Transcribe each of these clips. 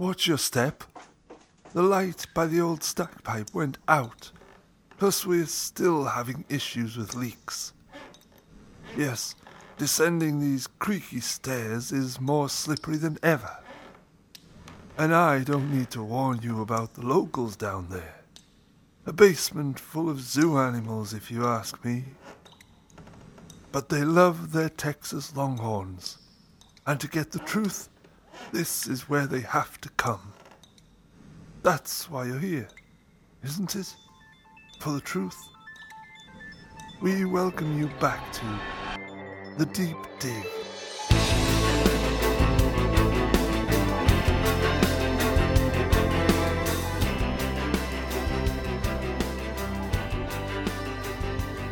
Watch your step. The light by the old stack pipe went out. Plus, we're still having issues with leaks. Yes, descending these creaky stairs is more slippery than ever. And I don't need to warn you about the locals down there. A basement full of zoo animals, if you ask me. But they love their Texas Longhorns. And to get the truth, this is where they have to come. That's why you're here, isn't it? For the truth. We welcome you back to the Deep Dig.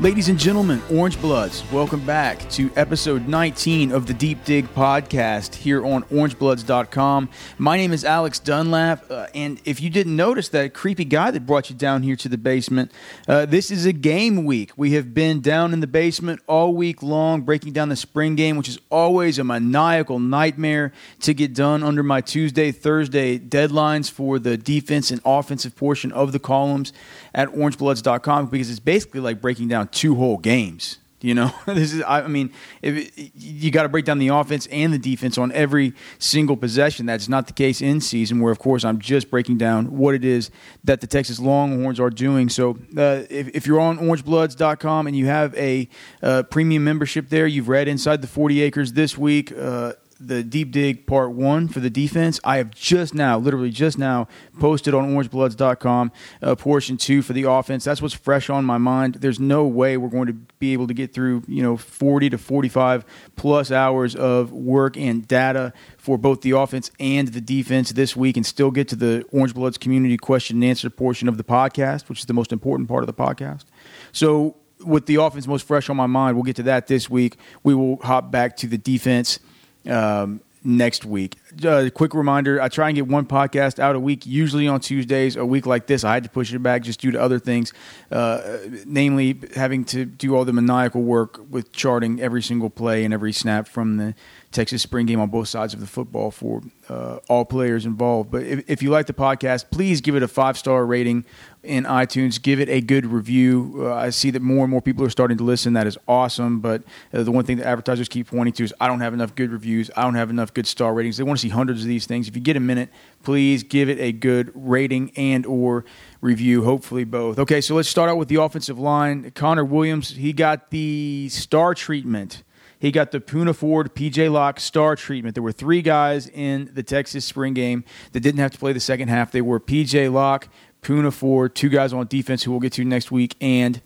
Ladies and gentlemen, Orange Bloods, welcome back to episode 19 of the Deep Dig podcast here on orangebloods.com. My name is Alex Dunlap, uh, and if you didn't notice that creepy guy that brought you down here to the basement, uh, this is a game week. We have been down in the basement all week long breaking down the spring game, which is always a maniacal nightmare to get done under my Tuesday, Thursday deadlines for the defense and offensive portion of the columns at orangebloods.com because it's basically like breaking down two whole games. You know, this is. I mean, if you got to break down the offense and the defense on every single possession. That's not the case in season, where of course I'm just breaking down what it is that the Texas Longhorns are doing. So, uh, if, if, you're on OrangeBloods.com and you have a uh, premium membership there, you've read Inside the 40 Acres this week. Uh, the deep dig part one for the defense. I have just now, literally just now, posted on orangebloods.com uh, portion two for the offense. That's what's fresh on my mind. There's no way we're going to be able to get through, you know, 40 to 45 plus hours of work and data for both the offense and the defense this week and still get to the Orange Bloods community question and answer portion of the podcast, which is the most important part of the podcast. So, with the offense most fresh on my mind, we'll get to that this week. We will hop back to the defense um, next week. Uh, quick reminder I try and get one podcast out a week, usually on Tuesdays. A week like this, I had to push it back just due to other things, uh, namely having to do all the maniacal work with charting every single play and every snap from the Texas spring game on both sides of the football for uh, all players involved. But if, if, you like the podcast, please give it a five star rating in iTunes. Give it a good review. Uh, I see that more and more people are starting to listen. That is awesome. But uh, the one thing that advertisers keep pointing to is I don't have enough good reviews. I don't have enough good star ratings. They want to see hundreds of these things. If you get a minute, please give it a good rating and or review. Hopefully both. Okay, so let's start out with the offensive line. Connor Williams, he got the star treatment he got the Poona Ford PJ Locke star treatment. There were three guys in the Texas spring game that didn't have to play the second half. They were PJ Locke, Poona Ford, two guys on defense who we'll get to next week, and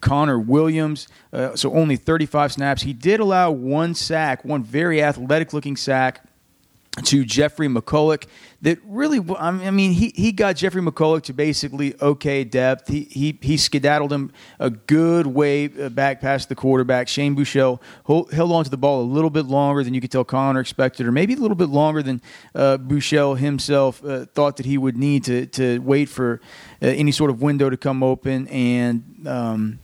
Connor Williams. Uh, so only 35 snaps. He did allow one sack, one very athletic looking sack to Jeffrey McCulloch that really I mean he, he got Jeffrey McCulloch to basically okay depth. He he he skedaddled him a good way uh, back past the quarterback. Shane Buechele held on to the ball a little bit longer than you could tell Connor expected, or maybe a little bit longer than uh, Buechele himself uh, thought that he would need to to wait for uh, any sort of window to come open and. Um,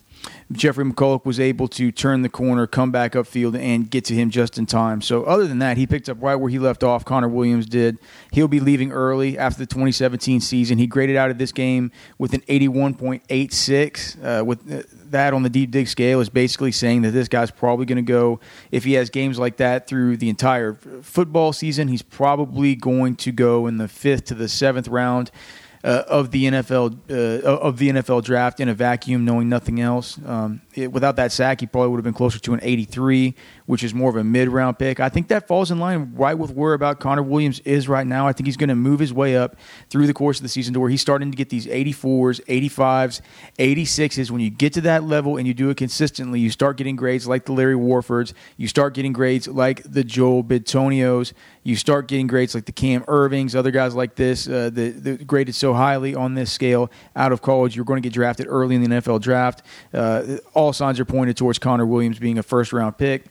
Jeffrey McCulloch was able to turn the corner, come back upfield, and get to him just in time. So, other than that, he picked up right where he left off. Connor Williams did. He'll be leaving early after the 2017 season. He graded out of this game with an 81.86. Uh, with uh, that on the deep dig scale is basically saying that this guy's probably going to go if he has games like that through the entire football season. He's probably going to go in the fifth to the seventh round uh, of the NFL uh, of the NFL draft in a vacuum, knowing nothing else. Um, it, without that sack, he probably would have been closer to an 83, which is more of a mid round pick. I think that falls in line right with where about Connor Williams is right now. I think he's going to move his way up through the course of the season to where he's starting to get these 84s, 85s, 86s. When you get to that level and you do it consistently, you start getting grades like the Larry Warfords, you start getting grades like the Joel Bitonio's, you start getting grades like the Cam Ervings, other guys like this uh, that, graded so highly on this scale out of college. You're going to get drafted early in the NFL draft. Uh, all signs are pointed towards Connor Williams being a first round pick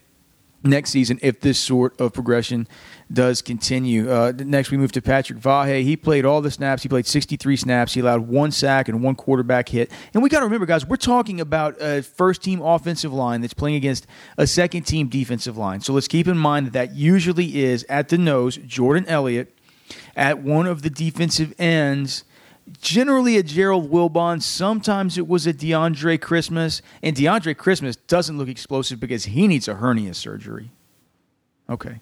next season if this sort of progression does continue. Uh, next, we move to Patrick Vahe. He played all the snaps. He played 63 snaps. He allowed one sack and one quarterback hit. And we got to remember, guys, we're talking about a first team offensive line that's playing against a second team defensive line. So let's keep in mind that that usually is at the nose Jordan Elliott at one of the defensive ends. Generally, a Gerald Wilbon. Sometimes it was a DeAndre Christmas. And DeAndre Christmas doesn't look explosive because he needs a hernia surgery. Okay.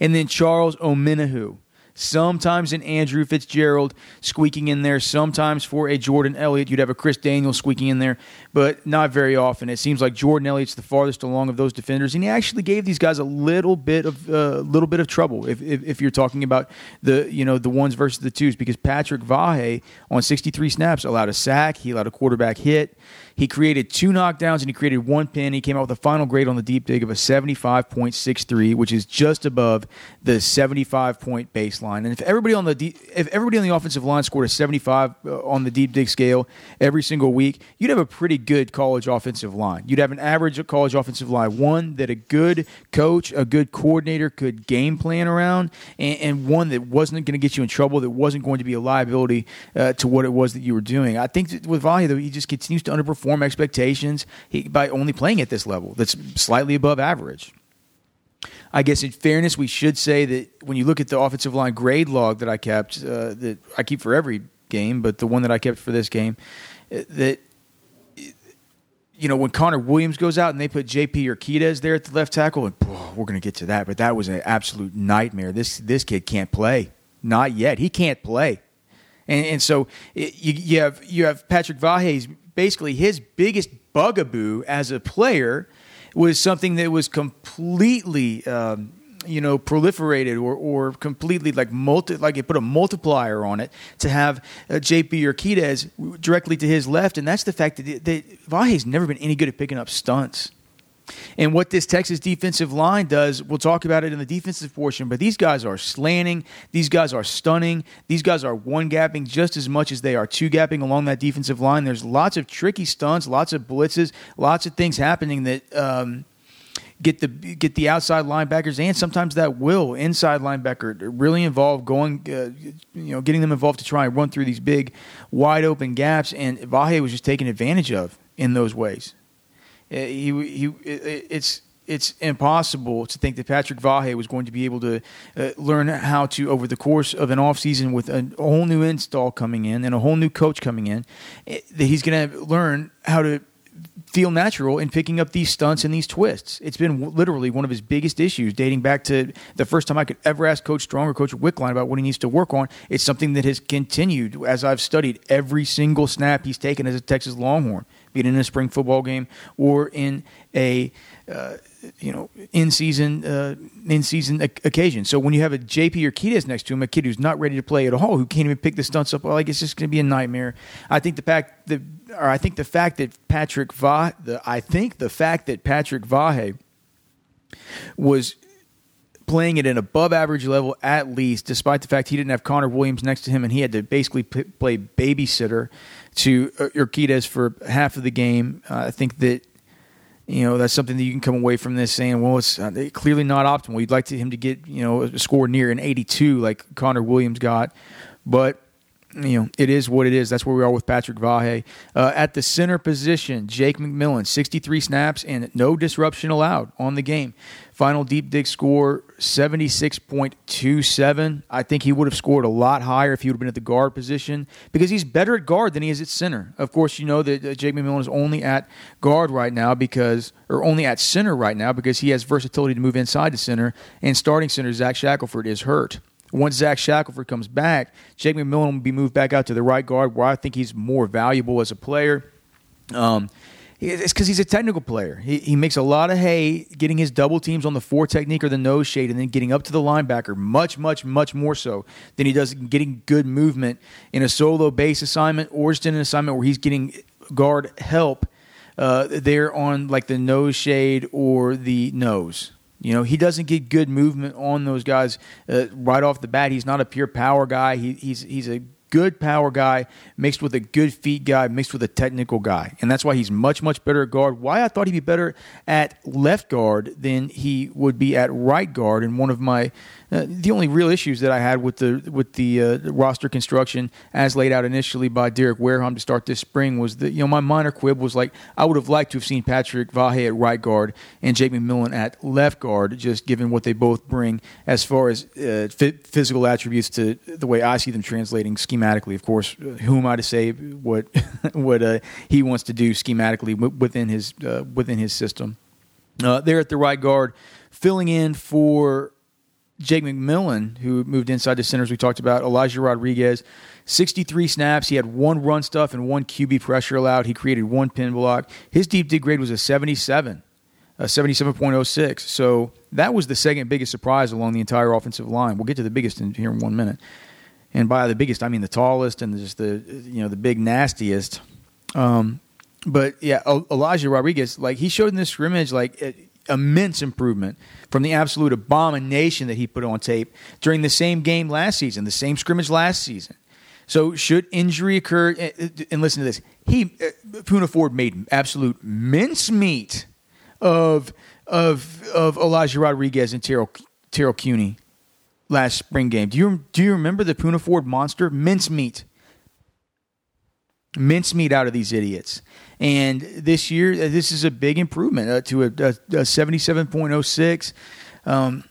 And then Charles Omenihu sometimes an Andrew Fitzgerald squeaking in there, sometimes for a Jordan Elliott. You'd have a Chris Daniel squeaking in there, but not very often. It seems like Jordan Elliott's the farthest along of those defenders, and he actually gave these guys a little bit of a uh, little bit of trouble if, if, if, you're talking about the you know the ones versus the twos because Patrick Vahe on 63 snaps allowed a sack, he allowed a quarterback hit. He created two knockdowns and he created one pin. He came out with a final grade on the deep dig of a 75.63, which is just above the 75 point baseline. And if everybody on the de- if everybody on the offensive line scored a 75 uh, on the deep dig scale every single week, you'd have a pretty good college offensive line. You'd have an average college offensive line, one that a good coach, a good coordinator could game plan around, and, and one that wasn't going to get you in trouble, that wasn't going to be a liability uh, to what it was that you were doing. I think with Vahe, though, he just continues to underperform outperform expectations he, by only playing at this level that's slightly above average. I guess in fairness, we should say that when you look at the offensive line grade log that I kept, uh, that I keep for every game, but the one that I kept for this game, uh, that you know when Connor Williams goes out and they put J.P. Urquidez there at the left tackle, and oh, we're going to get to that, but that was an absolute nightmare. This this kid can't play, not yet. He can't play, and, and so it, you, you have you have Patrick Vahe's basically his biggest bugaboo as a player was something that was completely um, you know proliferated or, or completely like multi like it put a multiplier on it to have uh, JP Urquidez directly to his left. And that's the fact that, that Vahe's never been any good at picking up stunts and what this Texas defensive line does, we'll talk about it in the defensive portion, but these guys are slanting, these guys are stunning, these guys are one gapping just as much as they are two gapping along that defensive line. There's lots of tricky stunts, lots of blitzes, lots of things happening that. Um, get the get the outside linebackers and sometimes that will inside linebacker really involved going uh, you know getting them involved to try and run through these big wide open gaps and Vahe was just taken advantage of in those ways. Uh, he, he, it's it's impossible to think that Patrick Vahe was going to be able to uh, learn how to, over the course of an offseason with a whole new install coming in and a whole new coach coming in, eh, that he's going to learn how to feel natural in picking up these stunts and these twists. It's been literally one of his biggest issues, dating back to the first time I could ever ask Coach Strong or Coach Wickline about what he needs to work on. It's something that has continued as I've studied every single snap he's taken as a Texas Longhorn be it in a spring football game or in a uh, you know in season uh, in season occasion. So when you have a JP or Urquidez next to him, a kid who's not ready to play at all, who can't even pick the stunts up, like it's just going to be a nightmare. I think the fact that, or I think the fact that Patrick Va, the, I think the fact that Patrick Vahe was playing at an above average level at least, despite the fact he didn't have Connor Williams next to him and he had to basically p- play babysitter to uh, Urquidez for half of the game. Uh, I think that you know that's something that you can come away from this saying, well, it's uh, clearly not optimal. You'd like to, him to get you know a score near an 82 like Connor Williams got, but you know, it is what it is. That's where we are with Patrick Vahe. Uh, at the center position, Jake McMillan, 63 snaps and no disruption allowed on the game. Final deep dig score, 76.27. I think he would have scored a lot higher if he would have been at the guard position because he's better at guard than he is at center. Of course, you know that uh, Jake McMillan is only at guard right now because, or only at center right now because he has versatility to move inside the center, and starting center Zach Shackelford is hurt. Once Zach Shackelford comes back, Jake McMillan will be moved back out to the right guard, where I think he's more valuable as a player. Um, it's because he's a technical player. He, he makes a lot of hay getting his double teams on the four technique or the nose shade and then getting up to the linebacker much, much, much more so than he does getting good movement in a solo base assignment or just in an assignment where he's getting guard help uh, there on like the nose shade or the nose. You know, he doesn't get good movement on those guys uh, right off the bat. He's not a pure power guy. He, he's he's a good power guy mixed with a good feet guy mixed with a technical guy. And that's why he's much, much better at guard. Why I thought he'd be better at left guard than he would be at right guard. And one of my uh, the only real issues that I had with the with the uh, roster construction as laid out initially by Derek Warehime to start this spring was that you know my minor quib was like I would have liked to have seen Patrick Vahe at right guard and Jake McMillan at left guard, just given what they both bring as far as uh, physical attributes to the way I see them translating schematically. Of course, uh, who am I to say what what uh, he wants to do schematically within his uh, within his system? there at the right guard, filling in for Jake McMillan, who moved inside the centers we talked about, Elijah Rodriguez, 63 snaps. He had one run stuff and one QB pressure allowed. He created one pin block. His deep dig grade was a 77, a 77.06. So that was the second biggest surprise along the entire offensive line. We'll get to the biggest in here in one minute. And by the biggest, I mean the tallest and just the you know the big nastiest. Um, but yeah, Elijah Rodriguez, like he showed in this scrimmage, like immense improvement from the absolute abomination that he put on tape during the same game last season, the same scrimmage last season. So, should injury occur, eh, eh, and listen to this, he Poona Ford made absolute mincemeat of of of Elijah Rodriguez and Terrell Terrell Cuny last spring game. Do you do you remember the Poona Ford monster mincemeat? Mincemeat out of these idiots. And this year, uh, this is a big improvement uh, to a, a, a 77.06. Um,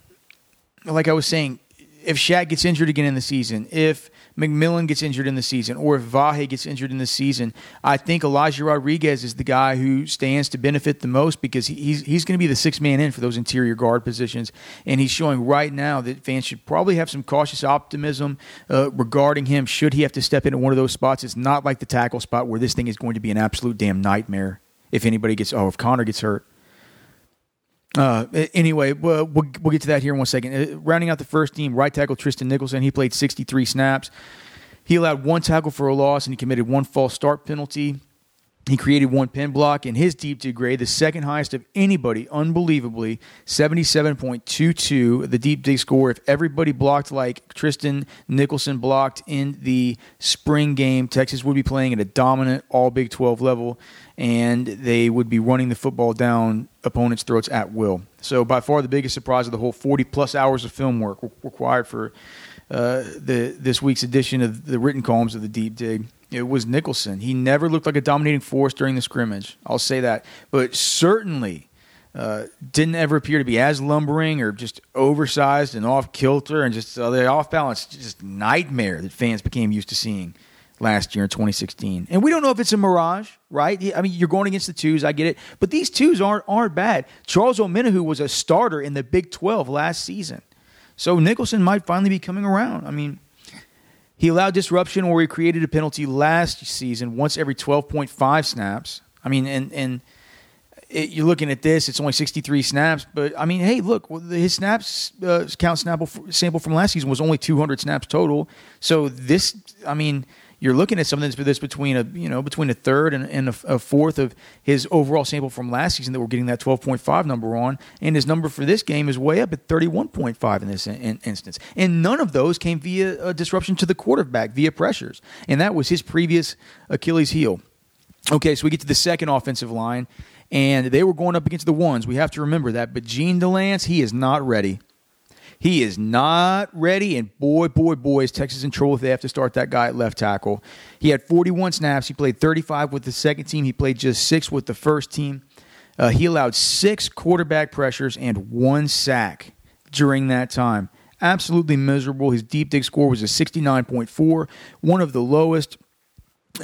like I was saying, if Shaq gets injured again in the season, if McMillan gets injured in the season, or if Vahe gets injured in the season, I think Elijah Rodriguez is the guy who stands to benefit the most because he's he's going to be the six man in for those interior guard positions, and he's showing right now that fans should probably have some cautious optimism uh, regarding him. Should he have to step into one of those spots, it's not like the tackle spot where this thing is going to be an absolute damn nightmare if anybody gets oh if Connor gets hurt. Uh, anyway, we'll, we'll, we'll get to that here in one second. Uh, rounding out the first team, right tackle Tristan Nicholson. He played 63 snaps. He allowed one tackle for a loss and he committed one false start penalty. He created one pin block, in his deep dig grade, the second highest of anybody, unbelievably, 77.22, the deep dig score. If everybody blocked like Tristan Nicholson blocked in the spring game, Texas would be playing at a dominant all Big 12 level and they would be running the football down opponents' throats at will. So, by far the biggest surprise of the whole 40 plus hours of film work required for uh, the this week's edition of the written columns of the Deep Dig. It was Nicholson. He never looked like a dominating force during the scrimmage. I'll say that, but certainly uh, didn't ever appear to be as lumbering or just oversized and off kilter and just uh, the off balance, just nightmare that fans became used to seeing last year in 2016. And we don't know if it's a mirage, right? I mean, you're going against the twos, I get it, but these twos aren't aren't bad. Charles Omenihu was a starter in the Big 12 last season. So Nicholson might finally be coming around. I mean, he allowed disruption or he created a penalty last season once every 12.5 snaps. I mean, and and it, you're looking at this, it's only 63 snaps, but I mean, hey, look, his snaps uh, count sample sample from last season was only 200 snaps total. So this, I mean, you're looking at something that's between a you know between a third and, and a, a, fourth of his overall sample from last season that we're getting that 12.5 number on, and his number for this game is way up at 31.5 in this in, in instance, and none of those came via a disruption to the quarterback via pressures, and that was his previous Achilles heel. Okay, so we get to the second offensive line, and they were going up against the ones. We have to remember that, but Jean Delance, he is not ready. He is not ready, and boy, boy, boy, is Texas in trouble if they have to start that guy at left tackle. He had 41 snaps. He played 35 with the second team. He played just six with the first team. Uh, he allowed six quarterback pressures and one sack during that time. Absolutely miserable. His deep dig score was a 69.4, one of the lowest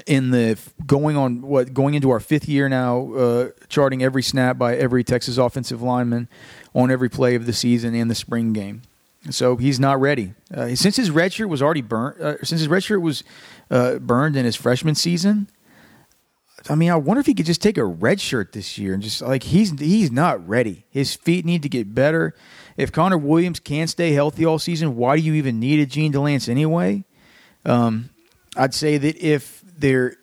in the going on what going into our fifth year now, uh, charting every snap by every Texas offensive lineman on every play of the season and the spring game. So he's not ready. Uh, since his red shirt was already burnt, uh, since his red shirt was uh, burned in his freshman season, I mean, I wonder if he could just take a red shirt this year and just like he's he's not ready. His feet need to get better. If Connor Williams can't stay healthy all season, why do you even need a Jean Delance anyway? Um, I'd say that if there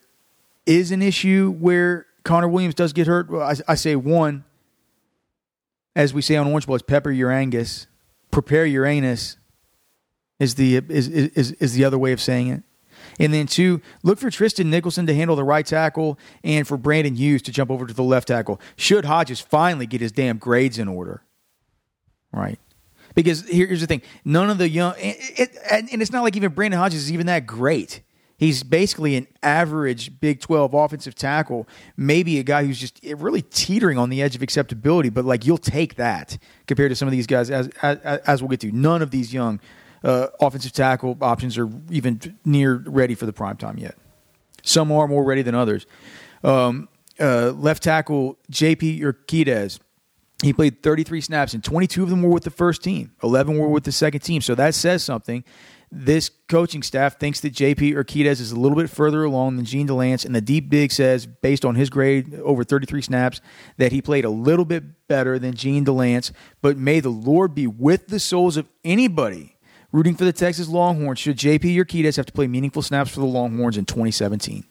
is an issue where Connor Williams does get hurt, well, I, I say one, as we say on Orange Bloods, pepper your Angus, prepare your anus is the is, is is the other way of saying it. And then two, look for Tristan Nicholson to handle the right tackle and for Brandon Hughes to jump over to the left tackle. Should Hodges finally get his damn grades in order. Right. Because here's the thing none of the young, and it's not like even Brandon Hodges is even that great. He's basically an average Big 12 offensive tackle, maybe a guy who's just really teetering on the edge of acceptability, but like you'll take that compared to some of these guys, as, as, as we'll get to. None of these young uh, offensive tackle options are even near ready for the prime time yet. Some are more ready than others. Um, uh, left tackle JP Urquidez. He played 33 snaps, and 22 of them were with the first team. 11 were with the second team. So that says something. This coaching staff thinks that JP Urquidez is a little bit further along than Jean Delance, and the deep big says, based on his grade over 33 snaps, that he played a little bit better than Jean Delance. But may the Lord be with the souls of anybody rooting for the Texas Longhorns should JP Urquidez have to play meaningful snaps for the Longhorns in 2017.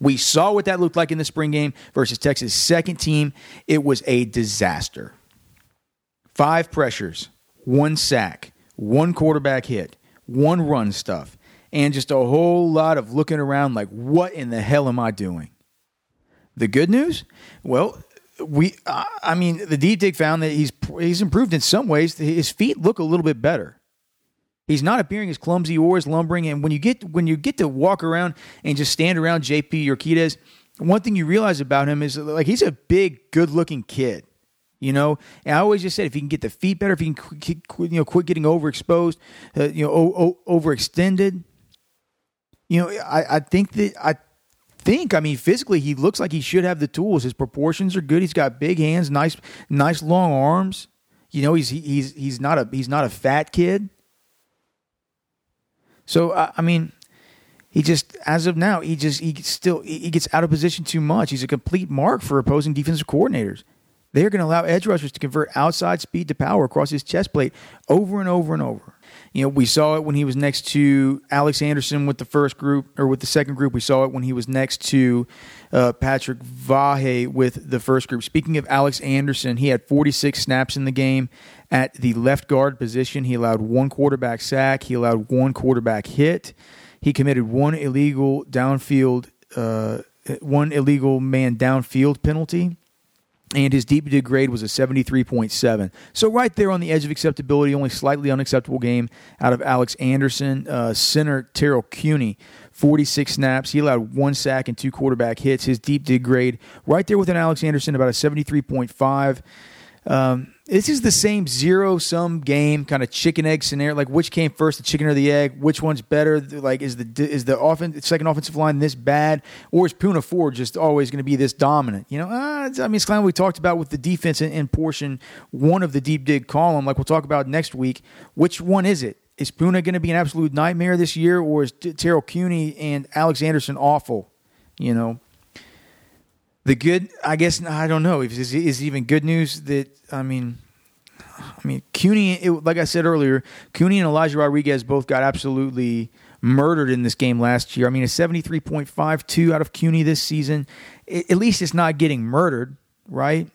We saw what that looked like in the spring game versus Texas' second team. It was a disaster. Five pressures, one sack, one quarterback hit, one run stuff, and just a whole lot of looking around like, what in the hell am I doing? The good news? Well, we, I mean, the deep dig found that he's he's improved in some ways. His feet look a little bit better. He's not appearing as clumsy or as lumbering. And when you get when you get to walk around and just stand around JP Urquidez, one thing you realize about him is like he's a big, good looking kid. You know, and I always just said if you can get the feet better, if you can you know quit getting overexposed, uh, you know, o- o- overextended. You know, I, I think that I think I mean physically he looks like he should have the tools. His proportions are good. He's got big hands, nice, nice long arms. You know, he's he's he's not a he's not a fat kid. So I mean, he just as of now he just he still he gets out of position too much. He's a complete mark for opposing defensive coordinators. They're going to allow edge rushers to convert outside speed to power across his chest plate over and over and over. You know, we saw it when he was next to Alex Anderson with the first group or with the second group. We saw it when he was next to uh, Patrick Vahe with the first group. Speaking of Alex Anderson, he had 46 snaps in the game at the left guard position. He allowed one quarterback sack, he allowed one quarterback hit, he committed one illegal downfield, uh, one illegal man downfield penalty and his deep dig grade was a 73.7. So right there on the edge of acceptability, only slightly unacceptable game out of Alex Anderson. Uh, center Terrell Cuny, 46 snaps. He allowed one sack and two quarterback hits. His deep dig grade right there with an Alex Anderson, about a 73.5. Um, this is the same zero sum game kind of chicken egg scenario. Like which came first, the chicken or the egg? Which one's better? Like is the is the offense second offensive line this bad, or is Poona Ford just always going to be this dominant? You know, uh, I mean, it's kind of we talked about with the defense in, in portion one of the deep dig column. Like we'll talk about next week. Which one is it? Is Poona going to be an absolute nightmare this year, or is Terrell Cuny and Alex Anderson awful? You know, the good, I guess, I don't know. Is, is even good news that, I mean, I mean, Cuny, it, like I said earlier, Cuny and Elijah Rodriguez both got absolutely murdered in this game last year. I mean, a 73.52 out of Cuny this season. It, at least it's not getting murdered, right?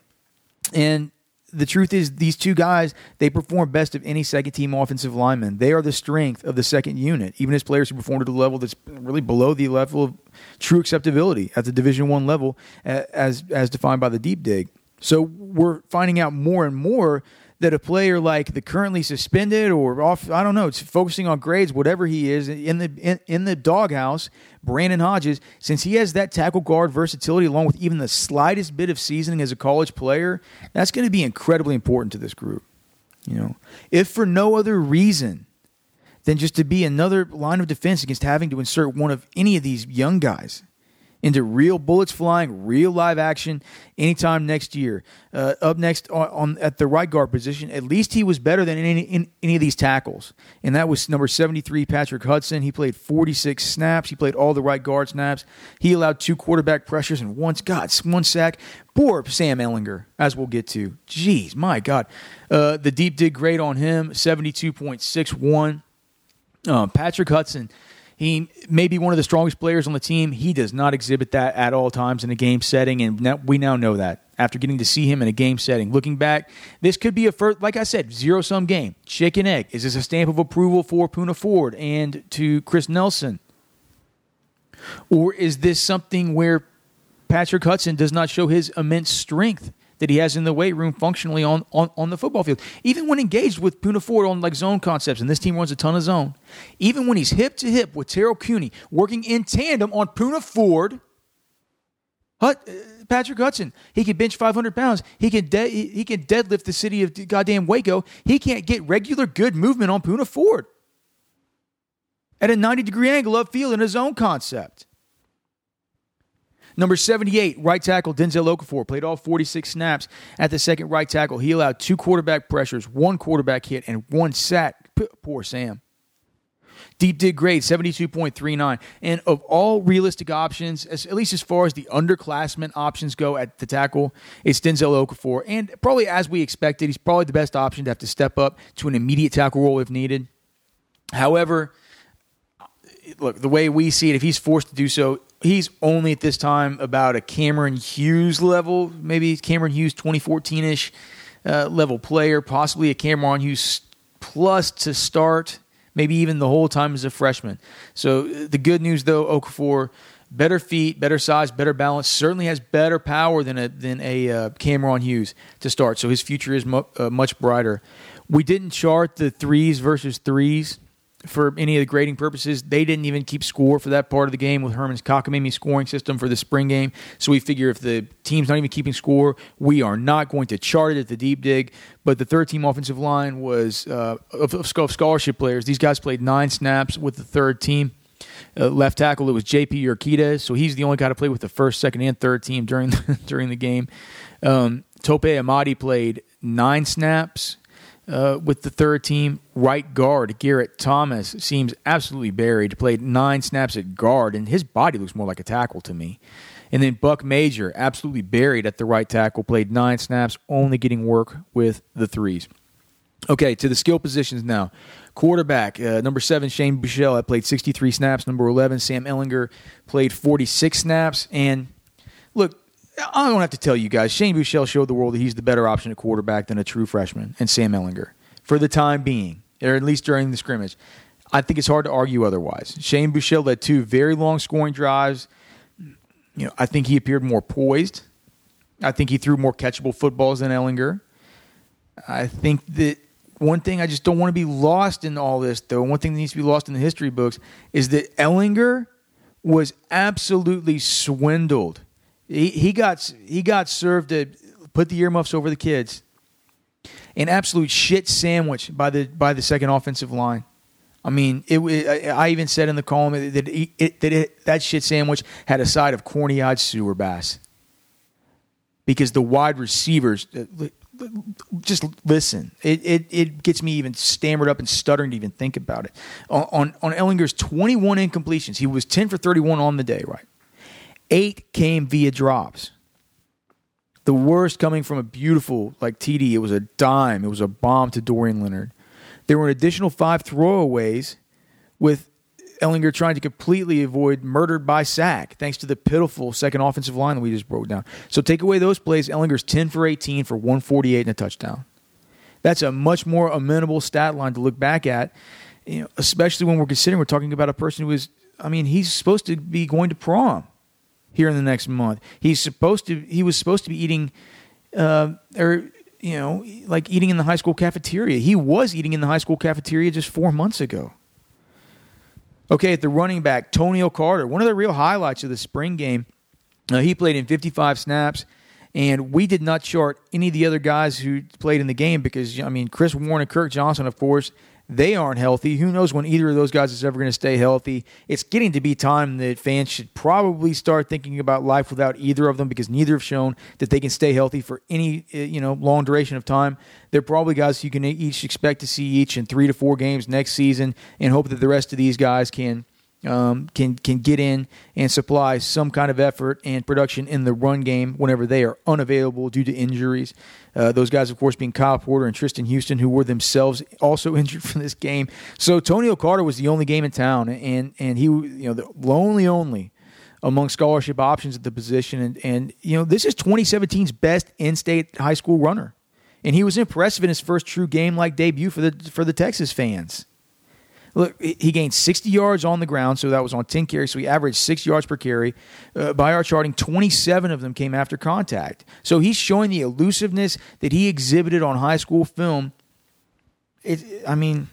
And the truth is, these two guys, they perform best of any second team offensive lineman. They are the strength of the second unit, even as players who perform at a level that's really below the level of true acceptability at the Division One level, as as defined by the deep dig. So we're finding out more and more that a player like the currently suspended or off, I don't know, it's focusing on grades, whatever he is in the in, in the doghouse, Brandon Hodges, since he has that tackle guard versatility along with even the slightest bit of seasoning as a college player, that's going to be incredibly important to this group. You know, if for no other reason than just to be another line of defense against having to insert one of any of these young guys into real bullets flying, real live action anytime next year. Uh, up next on, on, at the right guard position, at least he was better than any, in, any of these tackles, and that was number seventy three, Patrick Hudson. He played forty six snaps. He played all the right guard snaps. He allowed two quarterback pressures and once God one sack. Poor Sam Ehlinger, as we'll get to. Jeez, my God, uh, the deep did great on him seventy two point six one. Uh, Patrick Hudson he may be one of the strongest players on the team. He does not exhibit that at all times in a game setting, and now, we now know that after getting to see him in a game setting. Looking back, this could be a first, like I said, zero sum game. Chicken egg. Is this a stamp of approval for Poona Ford and to Chris Nelson? Or is this something where Patrick Hudson does not show his immense strength that he has in the weight room functionally on, on, on the football field? Even when engaged with Poona Ford on like zone concepts, and this team runs a ton of zone, even when he's hip to hip with Terrell Cuny working in tandem on Poona Ford, Hut, uh, Patrick Hudson, he can bench 500 pounds. He can de- he can deadlift the city of goddamn Waco. He can't get regular good movement on Puna Ford at a 90 degree angle upfield in his own concept. Number 78, right tackle Denzel Okafor played all 46 snaps at the second right tackle. He allowed two quarterback pressures, one quarterback hit, and one sack. Poor Sam. Deep dig grade 72.39. And of all realistic options, as, at least as far as the underclassmen options go at the tackle, it's Denzel Okafor. And probably as we expected, he's probably the best option to have to step up to an immediate tackle role if needed. However, look, the way we see it, if he's forced to do so, he's only at this time about a Camrhon Hughes level, maybe Camrhon Hughes 2014 ish uh, level player, possibly a Camrhon Hughes plus to start, maybe even the whole time as a freshman. So uh, the good news though, Okafor, better feet, better size, better balance, certainly has better power than a than a uh, Camrhon Hughes to start. So his future is mo- uh, much brighter. We didn't chart the threes versus threes for any of the grading purposes. They didn't even keep score for that part of the game with Herman's cockamamie scoring system for the spring game. So we figure if the team's not even keeping score, we are not going to chart it at the deep dig. But the third team offensive line was uh, of, of scholarship players. These guys played nine snaps with the third team. Uh, left tackle, it was JP Urquidez, so he's the only guy to play with the first, second, and third team during the, during the game. Um, Tope Imade played nine snaps uh, with the third team. Right guard Garrett Thomas seems absolutely buried. Played nine snaps at guard, and his body looks more like a tackle to me. And then Buck Major, absolutely buried at the right tackle, played nine snaps, only getting work with the threes. Okay, to the skill positions now. Quarterback, uh, number seven, Shane Buechele, played 63 snaps. Number 11, Sam Ehlinger, played 46 snaps. And look, I don't have to tell you guys, Shane Buechele showed the world that he's the better option at quarterback than a true freshman and Sam Ehlinger for the time being, or at least during the scrimmage. I think it's hard to argue otherwise. Shane Buechele led two very long scoring drives. You know, I think he appeared more poised. I think he threw more catchable footballs than Ehlinger. I think that one thing I just don't want to be lost in all this, though, one thing that needs to be lost in the history books is that Ehlinger was absolutely swindled he, he got he got served to put the earmuffs over the kids. An absolute shit sandwich by the by the second offensive line. I mean, it, it, I even said in the column that it, that it, that shit sandwich had a side of corny-eyed sewer bass because the wide receivers uh, just listen. It, it it gets me even stammered up and stuttering to even think about it. On on, on Ehlinger's 21 incompletions, he was 10 for 31 on the day, right? Eight came via drops. The worst coming from a beautiful, like TD, it was a dime. It was a bomb to Dorian Leonard. There were an additional five throwaways with Ehlinger trying to completely avoid murdered by sack, thanks to the pitiful second offensive line that we just broke down. So take away those plays. Ehlinger's 10 for 18 for 148 and a touchdown. That's a much more amenable stat line to look back at, you know, especially when we're considering we're talking about a person who is, I mean, he's supposed to be going to prom here in the next month. He's supposed to. He was supposed to be eating, uh, or you know, like eating in the high school cafeteria. He was eating in the high school cafeteria just four months ago. Okay, at the running back, Toneil Carter, one of the real highlights of the spring game. Uh, he played in 55 snaps, and we did not chart any of the other guys who played in the game because, I mean, Chris Warren and Kirk Johnson, of course, they aren't healthy. Who knows when either of those guys is ever going to stay healthy? It's getting to be time that fans should probably start thinking about life without either of them because neither have shown that they can stay healthy for any uh, you know long duration of time. They're probably guys you can each expect to see each in three to four games next season, and hope that the rest of these guys can um, can can get in and supply some kind of effort and production in the run game whenever they are unavailable due to injuries. Uh, those guys, of course, being Kyle Porter and Tristan Houston, who were themselves also injured from this game. So Toneil Carter was the only game in town, and and he, you know, the lonely only among scholarship options at the position. And, and you know, this is 2017's best in-state high school runner, and he was impressive in his first true game like debut for the for the Texas fans. Look, he gained 60 yards on the ground, so that was on 10 carries. So he averaged six yards per carry. Uh, by our charting, 27 of them came after contact. So he's showing the elusiveness that he exhibited on high school film. It, I mean,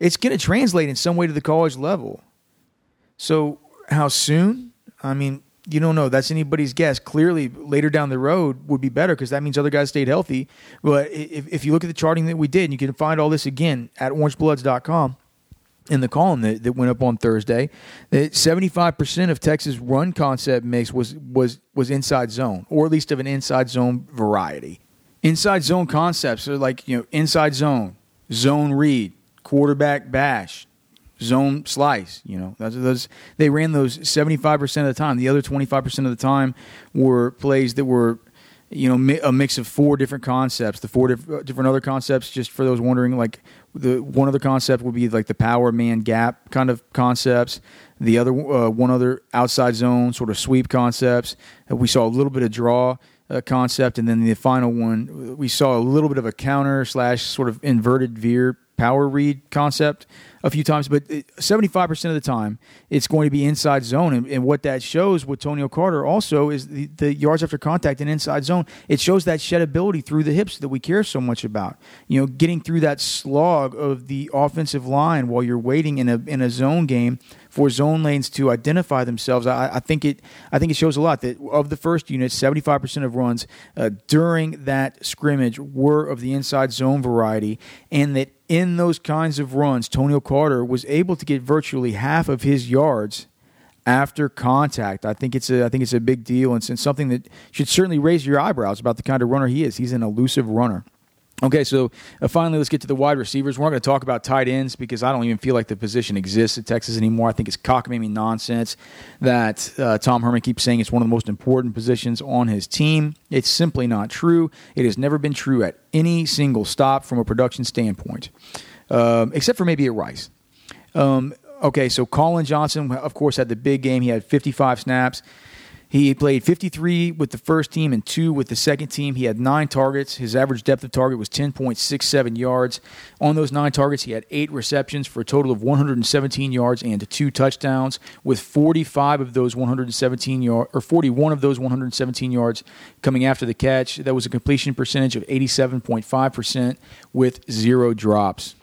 it's going to translate in some way to the college level. So how soon? I mean, you don't know. That's anybody's guess. Clearly, later down the road would be better because that means other guys stayed healthy. But if, if you look at the charting that we did, and you can find all this again at orangebloods.com in the column that, that went up on Thursday, that 75% of Texas run concept mix was, was, was inside zone, or at least of an inside zone variety. Inside zone concepts are like, you know, inside zone, zone read, quarterback bash, zone slice. You know, those, those they ran those seventy five percent of the time. The other twenty five percent of the time were plays that were, you know, a mix of four different concepts. The four diff- different other concepts, just for those wondering, like the one other concept would be like the power man gap kind of concepts. The other uh, one other outside zone sort of sweep concepts. Uh, we saw a little bit of draw. Uh, concept, and then the final one, we saw a little bit of a counter slash sort of inverted veer power read concept a few times, but 75% of the time it's going to be inside zone. And, and what that shows with Toneil Carter also is the, the, yards after contact and inside zone. It shows that sheddability through the hips that we care so much about. You know, getting through that slog of the offensive line while you're waiting in a, in a zone game for zone lanes to identify themselves. I, I, think it I think it shows a lot that of the first unit, 75% of runs uh, during that scrimmage were of the inside zone variety, and that in those kinds of runs, Toneil Carter was able to get virtually half of his yards after contact. I think it's a I think it's a big deal and, and something that should certainly raise your eyebrows about the kind of runner he is. He's an elusive runner. Okay, so uh, finally, let's get to the wide receivers. We're not going to talk about tight ends because I don't even feel like the position exists at Texas anymore. I think it's cockamamie nonsense that uh, Tom Herman keeps saying it's one of the most important positions on his team. It's simply not true. It has never been true at any single stop from a production standpoint, um, except for maybe at Rice. Um, okay, so Collin Johnson, of course, had the big game. He had 55 snaps. He played 53 with the first team and two with the second team. He had nine targets. His average depth of target was 10.67 yards. On those nine targets, he had eight receptions for a total of 117 yards and two touchdowns, with 45 of those 117 yards, or 41 of those 117 yards coming after the catch. That was a completion percentage of 87.5% with zero drops.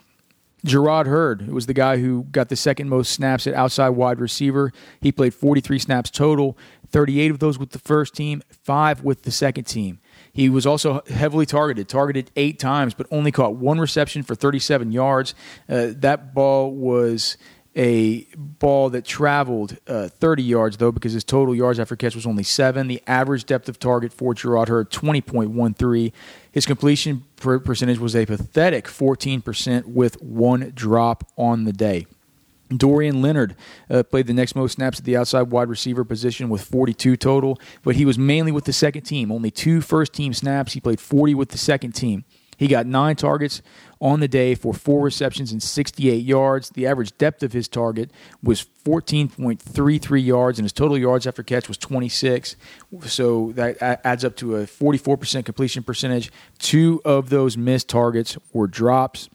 Jerrod Heard was the guy who got the second most snaps at outside wide receiver. He played 43 snaps total, 38 of those with the first team, five with the second team. He was also heavily targeted, targeted eight times, but only caught one reception for 37 yards. Uh, that ball was a ball that traveled uh, 30 yards, though, because his total yards after catch was only seven. The average depth of target for Jerrod Heard, 20.13. His completion percentage was a pathetic 14% with one drop on the day. Dorian Leonard uh, played the next most snaps at the outside wide receiver position with 42 total, but he was mainly with the second team. Only two first team snaps. He played 40 with the second team. He got nine targets on the day for four receptions and 68 yards. The average depth of his target was 14.33 yards, and his total yards after catch was 26. So that adds up to a 44% completion percentage. Two of those missed targets were drops.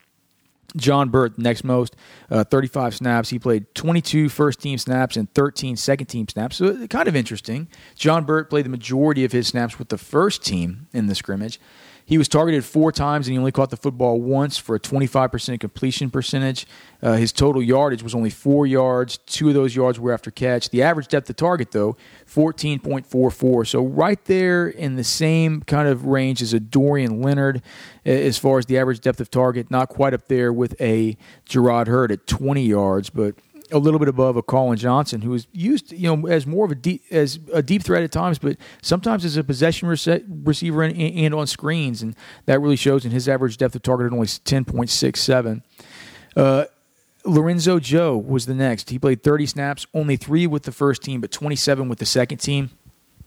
John Burt, next most, uh, 35 snaps. He played 22 first team snaps and 13 second team snaps. So kind of interesting. John Burt played the majority of his snaps with the first team in the scrimmage. He was targeted four times and he only caught the football once for a 25% completion percentage. Uh, his total yardage was only four yards. Two of those yards were after catch. The average depth of target, though, 14.44. So right there in the same kind of range as a Dorian Leonard as far as the average depth of target. Not quite up there with a Jerrod Heard at 20 yards, but a little bit above a Collin Johnson, who is used, you know, as more of a deep as a deep threat at times, but sometimes as a possession rece- receiver and, and, on screens, and that really shows in his average depth of target at only ten point six seven. Uh, Lorenzo Joe was the next. He played 30 snaps, only three with the first team, but 27 with the second team.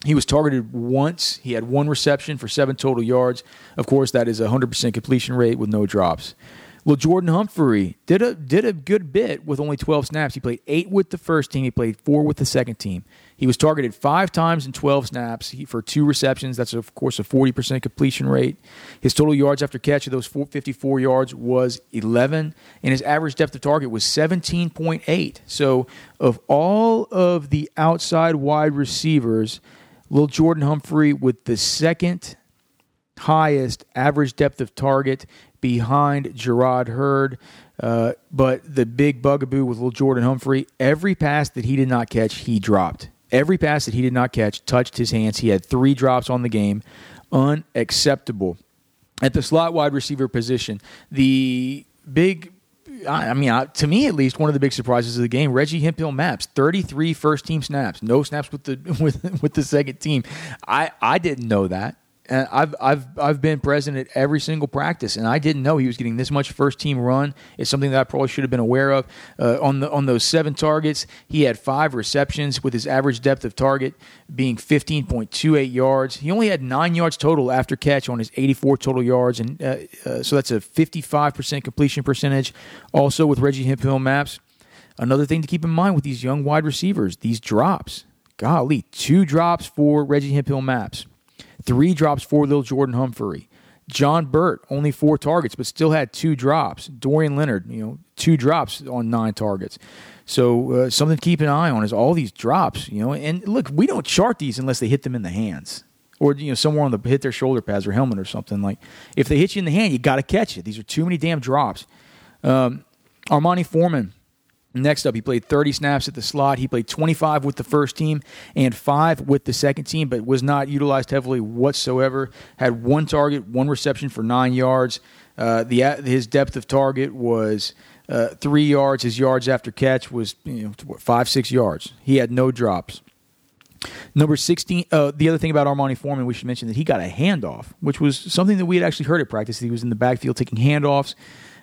He was targeted once. He had one reception for seven total yards. Of course, that is a 100% completion rate with no drops. Well, Jordan Humphrey did a did a good bit with only 12 snaps. He played eight with the first team. He played four with the second team. He was targeted five times in 12 snaps for two receptions. That's of course a 40% completion rate. His total yards after catch of those 54 yards was 11, and his average depth of target was 17.8. So, of all of the outside wide receivers, Lil Jordan Humphrey with the second highest average depth of target behind Jerrod Heard. Uh, but the big bugaboo with little Jordan Humphrey, every pass that he did not catch, he dropped. Every pass that he did not catch touched his hands. He had three drops on the game. Unacceptable. At the slot wide receiver position, the big I mean, to me at least, one of the big surprises of the game, Reggie Hemphill-Mapps, 33 first team snaps, no snaps with the with with the second team. I I didn't know that. And I've I've I've been present at every single practice, and I didn't know he was getting this much first team run. It's something that I probably should have been aware of. Uh, on the on those seven targets, he had five receptions with his average depth of target being 15.28 yards. He only had nine yards total after catch on his 84 total yards, and uh, uh, so that's a 55% completion percentage. Also with Reggie Hemphill-Mapps. Another thing to keep in mind with these young wide receivers, these drops. Golly, two drops for Reggie Hemphill-Mapps. Three drops for Lil Jordan Humphrey. John Burt, only four targets, but still had two drops. Dorian Leonard, you know, two drops on nine targets. So uh, something to keep an eye on is all these drops, you know. And look, we don't chart these unless they hit them in the hands or you know somewhere on the hit their shoulder pads or helmet or something. Like if they hit you in the hand, you got to catch it. These are too many damn drops. Um, Armanti Foreman Next up, he played 30 snaps at the slot. He played 25 with the first team and five with the second team, but was not utilized heavily whatsoever. Had one target, one reception for nine yards. Uh, the his depth of target was uh, three yards. His yards after catch was you know, five six yards. He had no drops. Number 16, uh, the other thing about Armanti Foreman, we should mention that he got a handoff, which was something that we had actually heard at practice. He was in the backfield taking handoffs.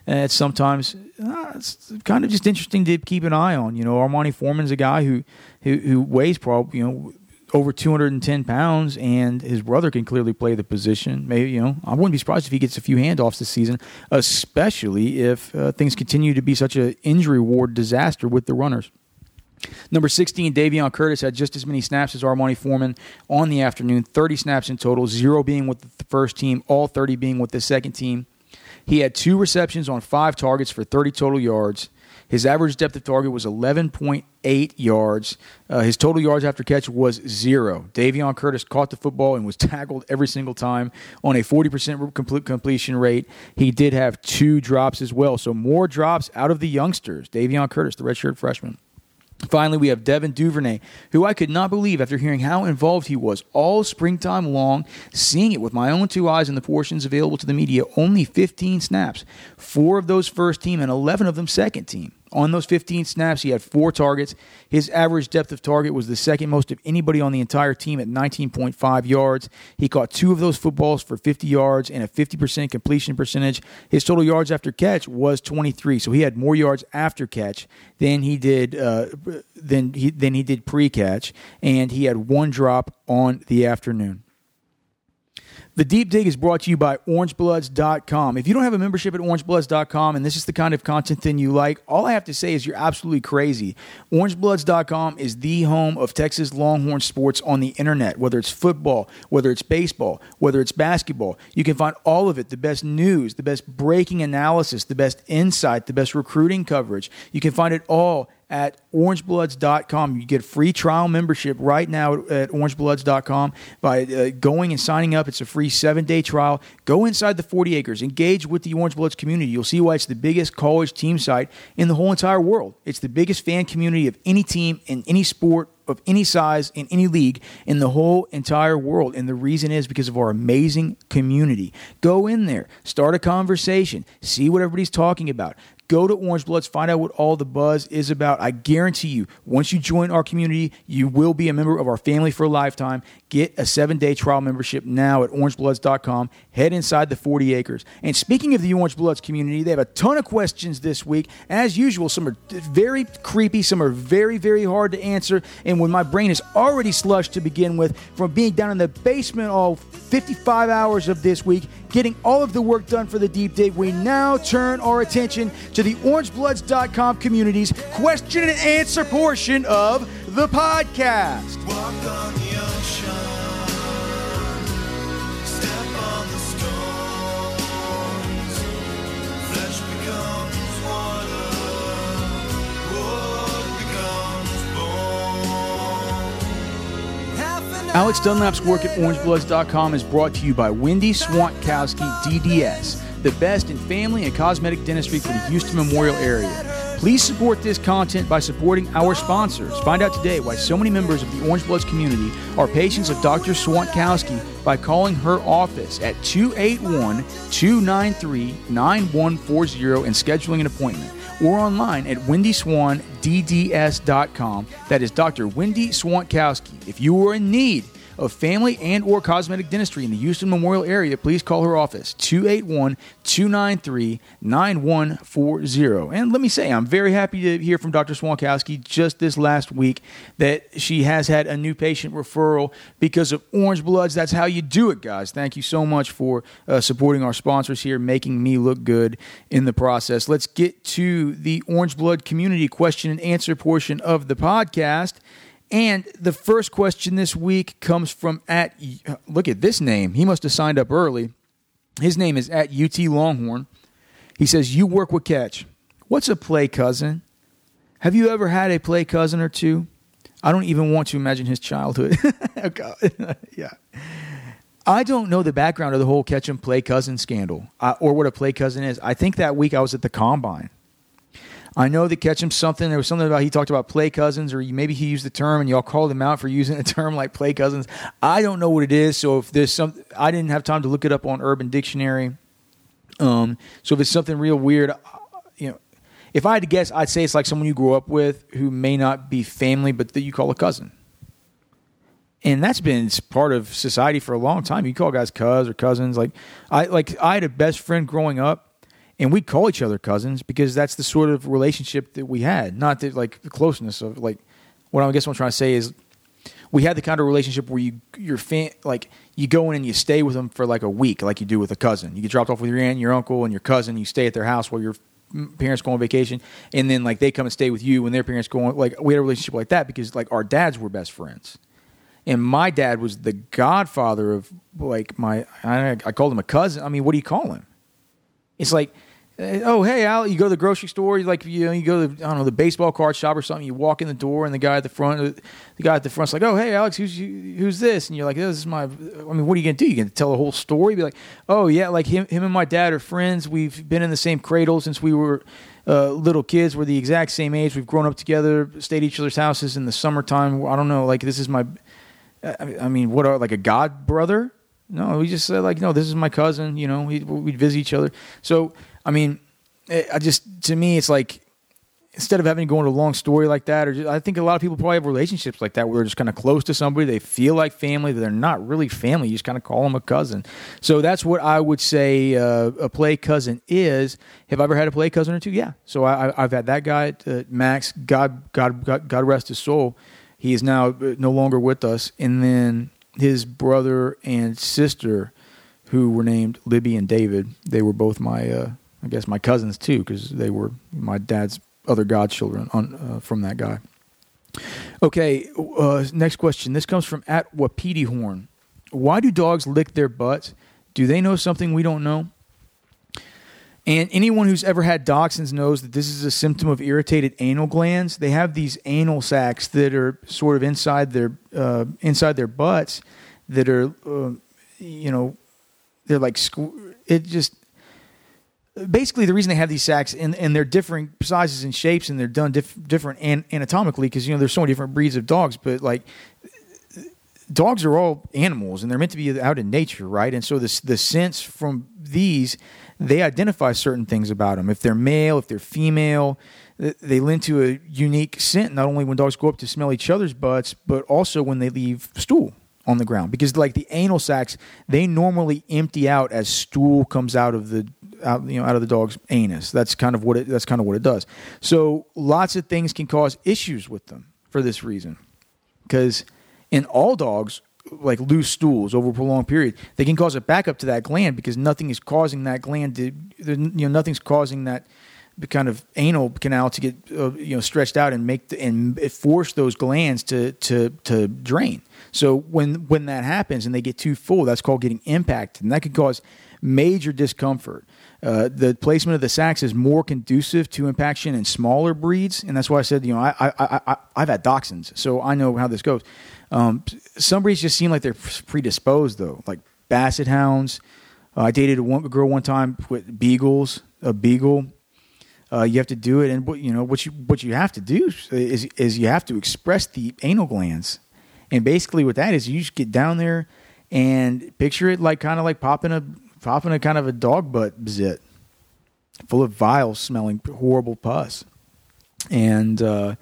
And it's sometimes uh, it's kind of just interesting to keep an eye on. You know, Armanti Foreman's a guy who who, who weighs probably you know over 210 pounds, and his brother can clearly play the position. Maybe you know, I wouldn't be surprised if he gets a few handoffs this season, especially if uh, things continue to be such an injury ward disaster with the runners. Number 16, Davion Curtis had just as many snaps as Armanti Foreman on the afternoon, 30 snaps in total, zero being with the first team, all 30 being with the second team. He had two receptions on five targets for 30 total yards. His average depth of target was 11.8 yards. Uh, his total yards after catch was zero. Davion Curtis caught the football and was tackled every single time on a 40% complete completion rate. He did have two drops as well. So more drops out of the youngsters. Davion Curtis, the redshirt freshman. Finally, we have Devin Duvernay, who I could not believe after hearing how involved he was all springtime long, seeing it with my own two eyes in the portions available to the media, only 15 snaps, four of those first team and 11 of them second team. On those 15 snaps, he had four targets. His average depth of target was the second most of anybody on the entire team at 19.5 yards. He caught two of those footballs for 50 yards and a 50% completion percentage. His total yards after catch was 23, so he had more yards after catch than he did uh, than he than he did pre-catch, and he had one drop on the afternoon. The Deep Dig is brought to you by OrangeBloods.com. If you don't have a membership at OrangeBloods.com and this is the kind of content thing you like, all I have to say is you're absolutely crazy. OrangeBloods.com is the home of Texas Longhorn sports on the internet, whether it's football, whether it's baseball, whether it's basketball. You can find all of it the best news, the best breaking analysis, the best insight, the best recruiting coverage. You can find it all at orangebloods.com. You get free trial membership right now at orangebloods.com by uh, going and signing up. It's a free seven day trial. Go inside the 40 acres, engage with the Orange Bloods community. You'll see why it's the biggest college team site in the whole entire world. It's the biggest fan community of any team in any sport of any size in any league in the whole entire world. And the reason is because of our amazing community. Go in there, start a conversation, see what everybody's talking about. Go to Orange Bloods, find out what all the buzz is about. I guarantee you, once you join our community, you will be a member of our family for a lifetime. Get a seven day trial membership now at orangebloods.com. Head inside the 40 acres. And speaking of the Orange Bloods community, they have a ton of questions this week. As usual, some are very creepy, some are very, very hard to answer. And when my brain is already slushed to begin with from being down in the basement all 55 hours of this week, getting all of the work done for the deep dig, we now turn our attention to the orangebloods.com community's question and answer portion of the podcast. Alex Dunlap's work at orangebloods.com is brought to you by Wendy Swantkowski DDS, the best in family and cosmetic dentistry for the Houston Memorial area. Please support this content by supporting our sponsors. Find out today why so many members of the Orange Bloods community are patients of Dr. Swantkowski by calling her office at 281 293 9140 and scheduling an appointment or online at wendyswandds.com. That is Dr. Wendy Swantkowski. If you are in need of family and or cosmetic dentistry in the Houston Memorial area, please call her office 281-293-9140. And let me say, I'm very happy to hear from Dr. Swankowski just this last week that she has had a new patient referral because of Orange Bloods. That's how you do it, guys. Thank you so much for uh, supporting our sponsors here, making me look good in the process. Let's get to the Orange Blood community question and answer portion of the podcast. And the first question this week comes from at look at this name. He must have signed up early. His name is at UT Longhorn. He says, You work with catch. What's a play cousin? Have you ever had a play cousin or two? I don't even want to imagine his childhood. yeah. I don't know the background of the whole catch and play cousin scandal uh, or what a play cousin is. I think that week I was at the combine I know that Ketchum something. There was something about he talked about play cousins, or maybe he used the term and y'all called him out for using a term like play cousins. I don't know what it is. So if there's some, I didn't have time to look it up on Urban Dictionary. Um, so if it's something real weird, you know, if I had to guess, I'd say it's like someone you grew up with who may not be family, but that you call a cousin. And that's been part of society for a long time. You call guys cuz or cousins. Like I like I had a best friend growing up and we call each other cousins because that's the sort of relationship that we had. Not that like the closeness of like what I guess what I'm trying to say is we had the kind of relationship where you your fan like you go in and you stay with them for like a week, like you do with a cousin. You get dropped off with your aunt, your uncle, and your cousin. You stay at their house while your parents go on vacation, and then like they come and stay with you when their parents go on. Like we had a relationship like that because like our dads were best friends, and my dad was the godfather of like my I, I called him a cousin. I mean, what do you call him? It's like oh hey Al, you go to the grocery store, like you know, you go to I don't know the baseball card shop or something. You walk in the door, and the guy at the front, the guy at the front's like, oh hey Alex, who's who's this? And you're like, this is my. I mean, what are you gonna do? You gonna tell the whole story? Be like, oh yeah, like him, him and my dad are friends. We've been in the same cradle since we were. Uh, little kids, we're the exact same age. We've grown up together, stayed each other's houses in the summertime. I don't know, like this is my, I mean, what are like a god brother? No, we just said like, no, this is my cousin. You know, we, we'd visit each other. So I mean, I just to me, it's like instead of having to go into a long story like that, or just, I think a lot of people probably have relationships like that where they're just kind of close to somebody, they feel like family, they're not really family. You just kind of call them a cousin. So that's what I would say uh, a play cousin is. Have I ever had a play cousin or two? Yeah. So I, have had that guy, uh, Max. God, God, God, God rest his soul. He is now uh, no longer with us, and then his brother and sister, who were named Libby and David. They were both my uh, I guess my cousins too, because they were my dad's other godchildren on, uh, from that guy. Okay, uh, next question. This comes from at Wapiti Horn. Why do dogs lick their butts? Do they know something we don't know? And anyone who's ever had dachshunds knows that this is a symptom of irritated anal glands. They have these anal sacs that are sort of inside their uh, inside their butts that are, uh, you know, they're like it just basically the reason they have these sacks and, and they're different sizes and shapes and they're done diff, different an, anatomically because you know there's so many different breeds of dogs but like dogs are all animals and they're meant to be out in nature right? And so this the sense from these they identify certain things about them if they're male if they're female they lend to a unique scent not only when dogs go up to smell each other's butts but also when they leave stool on the ground because like the anal sacs they normally empty out as stool comes out of the out you know out of the dog's anus. That's kind of what it that's kind of what it does. So lots of things can cause issues with them for this reason. Because in all dogs, like loose stools over a prolonged period, they can cause a backup to that gland because nothing is causing that gland to, you know, nothing's causing that kind of anal canal to get uh, you know stretched out and make the, and force those glands to to to drain. So when when that happens and they get too full, that's called getting impacted, and that could cause major discomfort. Uh, the placement of the sacs is more conducive to impaction in smaller breeds, and that's why I said, you know, I, I, I, I've had dachshunds, so I know how this goes. Um, some breeds just seem like they're predisposed, though, like basset hounds. Uh, I dated a, one, a, girl one time with beagles, a beagle. Uh, you have to do it, and what you know what you what you have to do is is you have to express the anal glands, and basically what that is, you just get down there and picture it like kind of like popping a popping a kind of a dog butt zit, full of vile smelling horrible pus, and uh,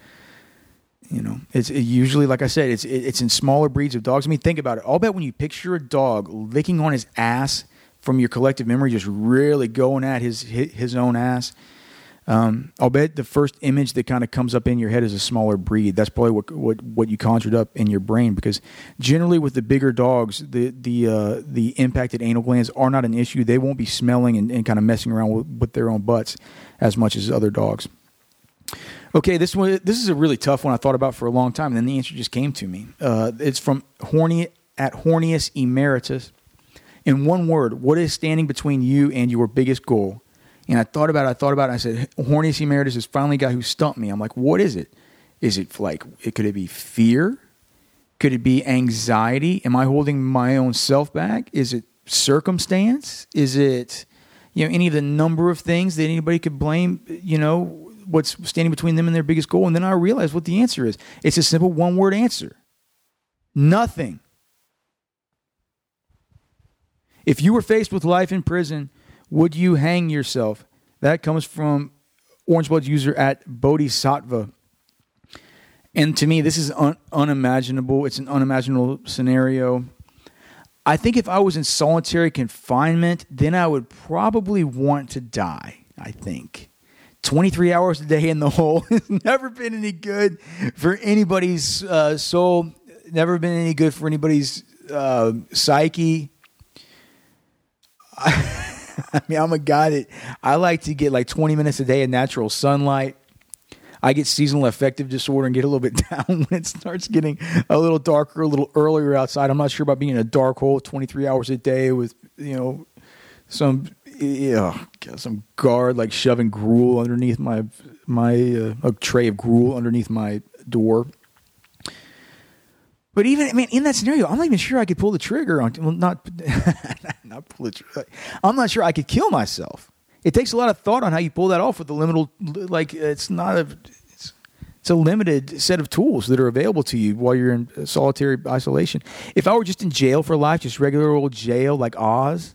you know, it's it usually like I said, it's it, it's in smaller breeds of dogs. I mean, think about it. I'll bet when you picture a dog licking on his ass from your collective memory, just really going at his his own ass. Um, I'll bet the first image that kind of comes up in your head is a smaller breed. That's probably what what what you conjured up in your brain because generally with the bigger dogs, the the uh, the impacted anal glands are not an issue. They won't be smelling and, and kind of messing around with, with their own butts as much as other dogs. Okay, this one this is a really tough one I thought about for a long time, and then the answer just came to me. Uh, it's from Horny at Hornius Emeritus. In one word, what is standing between you and your biggest goal? And I thought about it, I thought about it, I said, Hornius Emeritus is finally a guy who stumped me. I'm like, what is it? Is it like it could it be fear? Could it be anxiety? Am I holding my own self back? Is it circumstance? Is it you know any of the number of things that anybody could blame, you know, what's standing between them and their biggest goal. And then I realized what the answer is. It's a simple one word answer nothing. If you were faced with life in prison, would you hang yourself? That comes from Orange Blood user at Bodhisattva. And to me, this is un- unimaginable. It's an unimaginable scenario. I think if I was in solitary confinement, then I would probably want to die. I think. 23 hours a day in the hole has never been any good for anybody's uh, soul, never been any good for anybody's uh, psyche. I, I mean, I'm a guy that I like to get like 20 minutes a day of natural sunlight. I get seasonal affective disorder and get a little bit down when it starts getting a little darker, a little earlier outside. I'm not sure about being in a dark hole 23 hours a day with, you know, some yeah, some guard like shoving gruel underneath my my uh, a tray of gruel underneath my door. But even I mean, in that scenario, I'm not even sure I could pull the trigger on. Well, not not pull the trigger. I'm not sure I could kill myself. It takes a lot of thought on how you pull that off with the limited. Like it's not a. It's, it's a limited set of tools that are available to you while you're in solitary isolation. If I were just in jail for life, just regular old jail like Oz,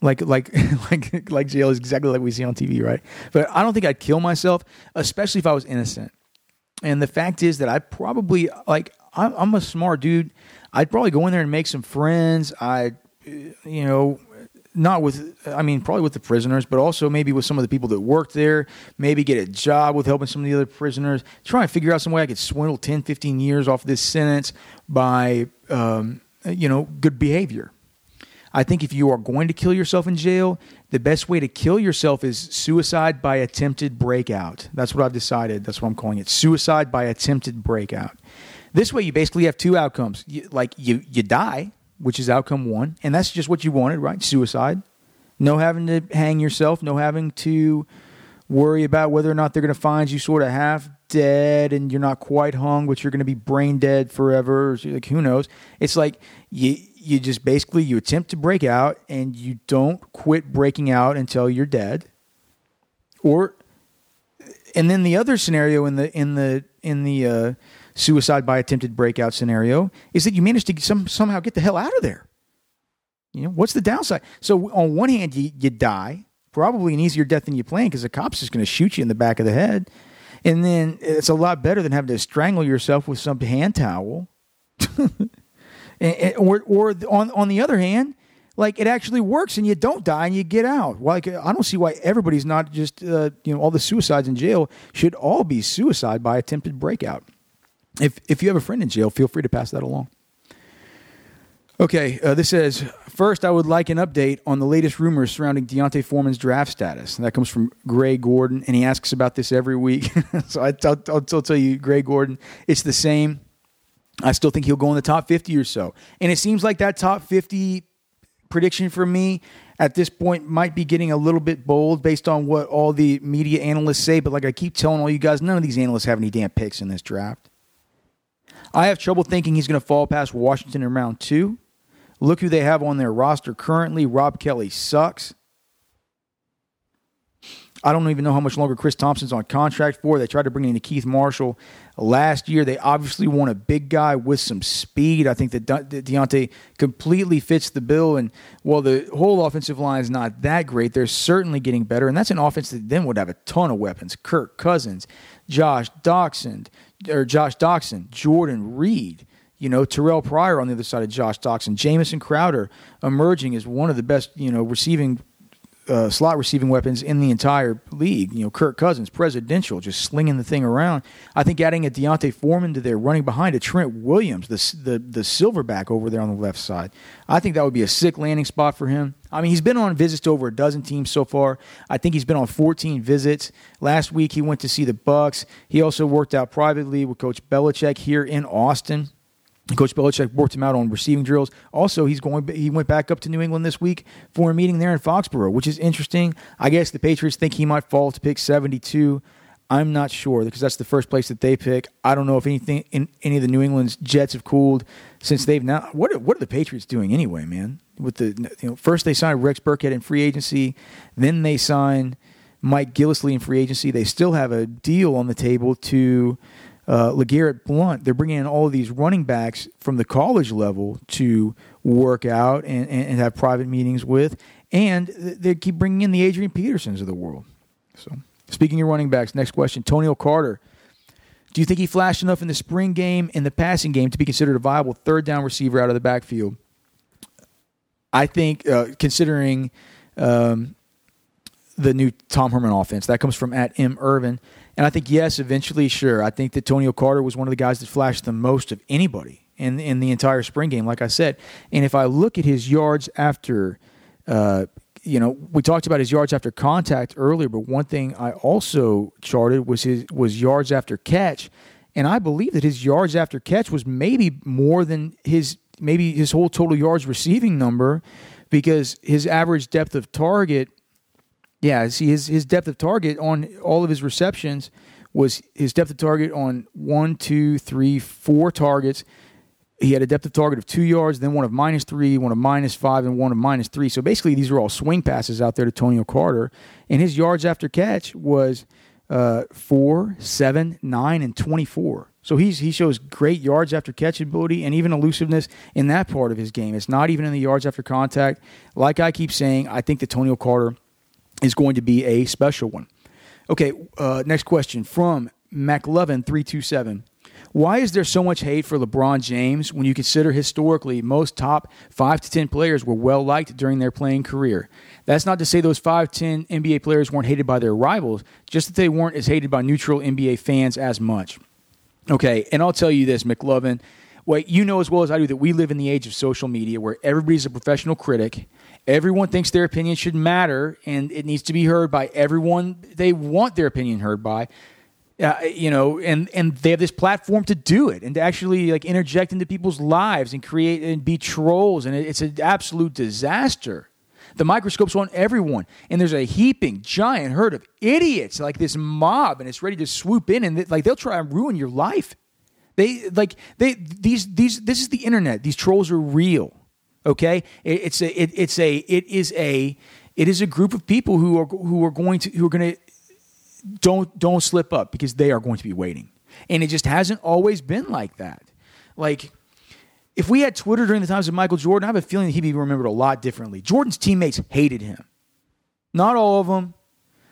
like like like like jail is exactly like we see on TV, right? But I don't think I'd kill myself, especially if I was innocent. And the fact is that I probably like I'm, I'm a smart dude. I'd probably go in there and make some friends. I, you know, not with I mean probably with the prisoners, but also maybe with some of the people that worked there. Maybe get a job with helping some of the other prisoners. Try and figure out some way I could swindle 10, 15 years off this sentence by um, you know good behavior I think if you are going to kill yourself in jail, the best way to kill yourself is suicide by attempted breakout. That's what I've decided. That's what I'm calling it. Suicide by attempted breakout. This way, you basically have two outcomes. You, like you, you die, which is outcome one, and that's just what you wanted, right? Suicide. No having to hang yourself. No having to worry about whether or not they're going to find you sort of half dead and you're not quite hung, but you're going to be brain dead forever. Like who knows? It's like you you just basically you attempt to break out and you don't quit breaking out until you're dead. Or and then the other scenario in the in the in the uh, suicide by attempted breakout scenario is that you manage to some, somehow get the hell out of there. You know what's the downside? So on one hand, you, you die, probably an easier death than you plan because the cop's just going to shoot you in the back of the head, and then it's a lot better than having to strangle yourself with some hand towel. or or on on the other hand, like it actually works and you don't die and you get out. Like I don't see why everybody's not just uh, you know all the suicides in jail should all be suicide by attempted breakout. If if you have a friend in jail, feel free to pass that along. Okay, uh, this says first I would like an update on the latest rumors surrounding D'Onta Foreman's draft status. And that comes from Gray Gordon, and he asks about this every week. so I'll tell you, Gray Gordon, it's the same. I still think he'll go in the top 50 or so. And it seems like that top 50 prediction for me at this point might be getting a little bit bold based on what all the media analysts say. But like I keep telling all you guys, none of these analysts have any damn picks in this draft. I have trouble thinking he's going to fall past Washington in round two. Look who they have on their roster currently. Rob Kelley sucks. I don't even know how much longer Chris Thompson's on contract for. They tried to bring in Keith Marshall last year. They obviously want a big guy with some speed. I think that De- D'Onta completely fits the bill. And while the whole offensive line is not that great, they're certainly getting better. And that's an offense that then would have a ton of weapons. Kirk Cousins, Josh Doctson, or Josh Doctson, Jordan Reed. You know, Terrelle Pryor on the other side of Josh Doctson, Jamison Crowder emerging as one of the best, you know, receiving uh, slot receiving weapons in the entire league. You know, Kirk Cousins, presidential, just slinging the thing around. I think adding a D'Onta Foreman to there, running behind a Trent Williams, the, the the silverback over there on the left side. I think that would be a sick landing spot for him. I mean, he's been on visits to over a dozen teams so far. I think he's been on 14 visits. Last week he went to see the Bucs. He also worked out privately with Coach Belichick here in Austin. Coach Belichick worked him out on receiving drills. Also, he's going. He went back up to New England this week for a meeting there in Foxborough, which is interesting. I guess the Patriots think he might fall to pick 72. I'm not sure because that's the first place that they pick. I don't know if anything in any of the New England's Jets have cooled since they've now. What are, what are the Patriots doing anyway, man? With the you know first they signed Rex Burkhead in free agency, then they signed Mike Gillislee in free agency. They still have a deal on the table to uh, LeGarrette Blunt, they're bringing in all these running backs from the college level to work out and, and, and have private meetings with. And they keep bringing in the Adrian Petersons of the world. So, speaking of running backs, next question Toneil Carter. Do you think he flashed enough in the spring game and the passing game to be considered a viable third down receiver out of the backfield? I think, uh, considering um, the new Tom Herman offense, that comes from at M. Irvin. And I think, yes, eventually, sure. I think that Toneil Carter was one of the guys that flashed the most of anybody in, in the entire spring game, like I said. And if I look at his yards after, uh, you know, we talked about his yards after contact earlier, but one thing I also charted was his was yards after catch. And I believe that his yards after catch was maybe more than his maybe his whole total yards receiving number because his average depth of target yeah, see his his depth of target on all of his receptions was his depth of target on one, two, three, four targets. He had a depth of target of two yards, then one of minus three, one of minus five, and one of minus three. So basically, these are all swing passes out there to Toneil Carter. And his yards after catch was uh, four, seven, nine, and 24. So he's, he shows great yards after catch ability and even elusiveness in that part of his game. It's not even in the yards after contact. Like I keep saying, I think that Toneil Carter – is going to be a special one. Okay, uh, next question from McLovin327. Why is there so much hate for LeBron James when you consider historically most top 5 to 10 players were well liked during their playing career? That's not to say those 5 10 NBA players weren't hated by their rivals, just that they weren't as hated by neutral NBA fans as much. Okay, and I'll tell you this, McLovin. Well, you know as well as I do that we live in the age of social media where everybody's a professional critic Everyone thinks their opinion should matter and it needs to be heard by everyone they want their opinion heard by. Uh, you know, and and they have this platform to do it and to actually like interject into people's lives and create and be trolls, and it's an absolute disaster. The microscope's on everyone, and there's a heaping giant herd of idiots like this mob, and it's ready to swoop in and they, like they'll try and ruin your life. They like they these these this is the internet. These trolls are real. Okay, it, it's a it, it's a it is a it is a group of people who are who are going to who are going to don't don't slip up because they are going to be waiting, and it just hasn't always been like that. Like if we had Twitter during the times of Michael Jordan, I have a feeling he'd be remembered a lot differently. Jordan's teammates hated him. Not all of them,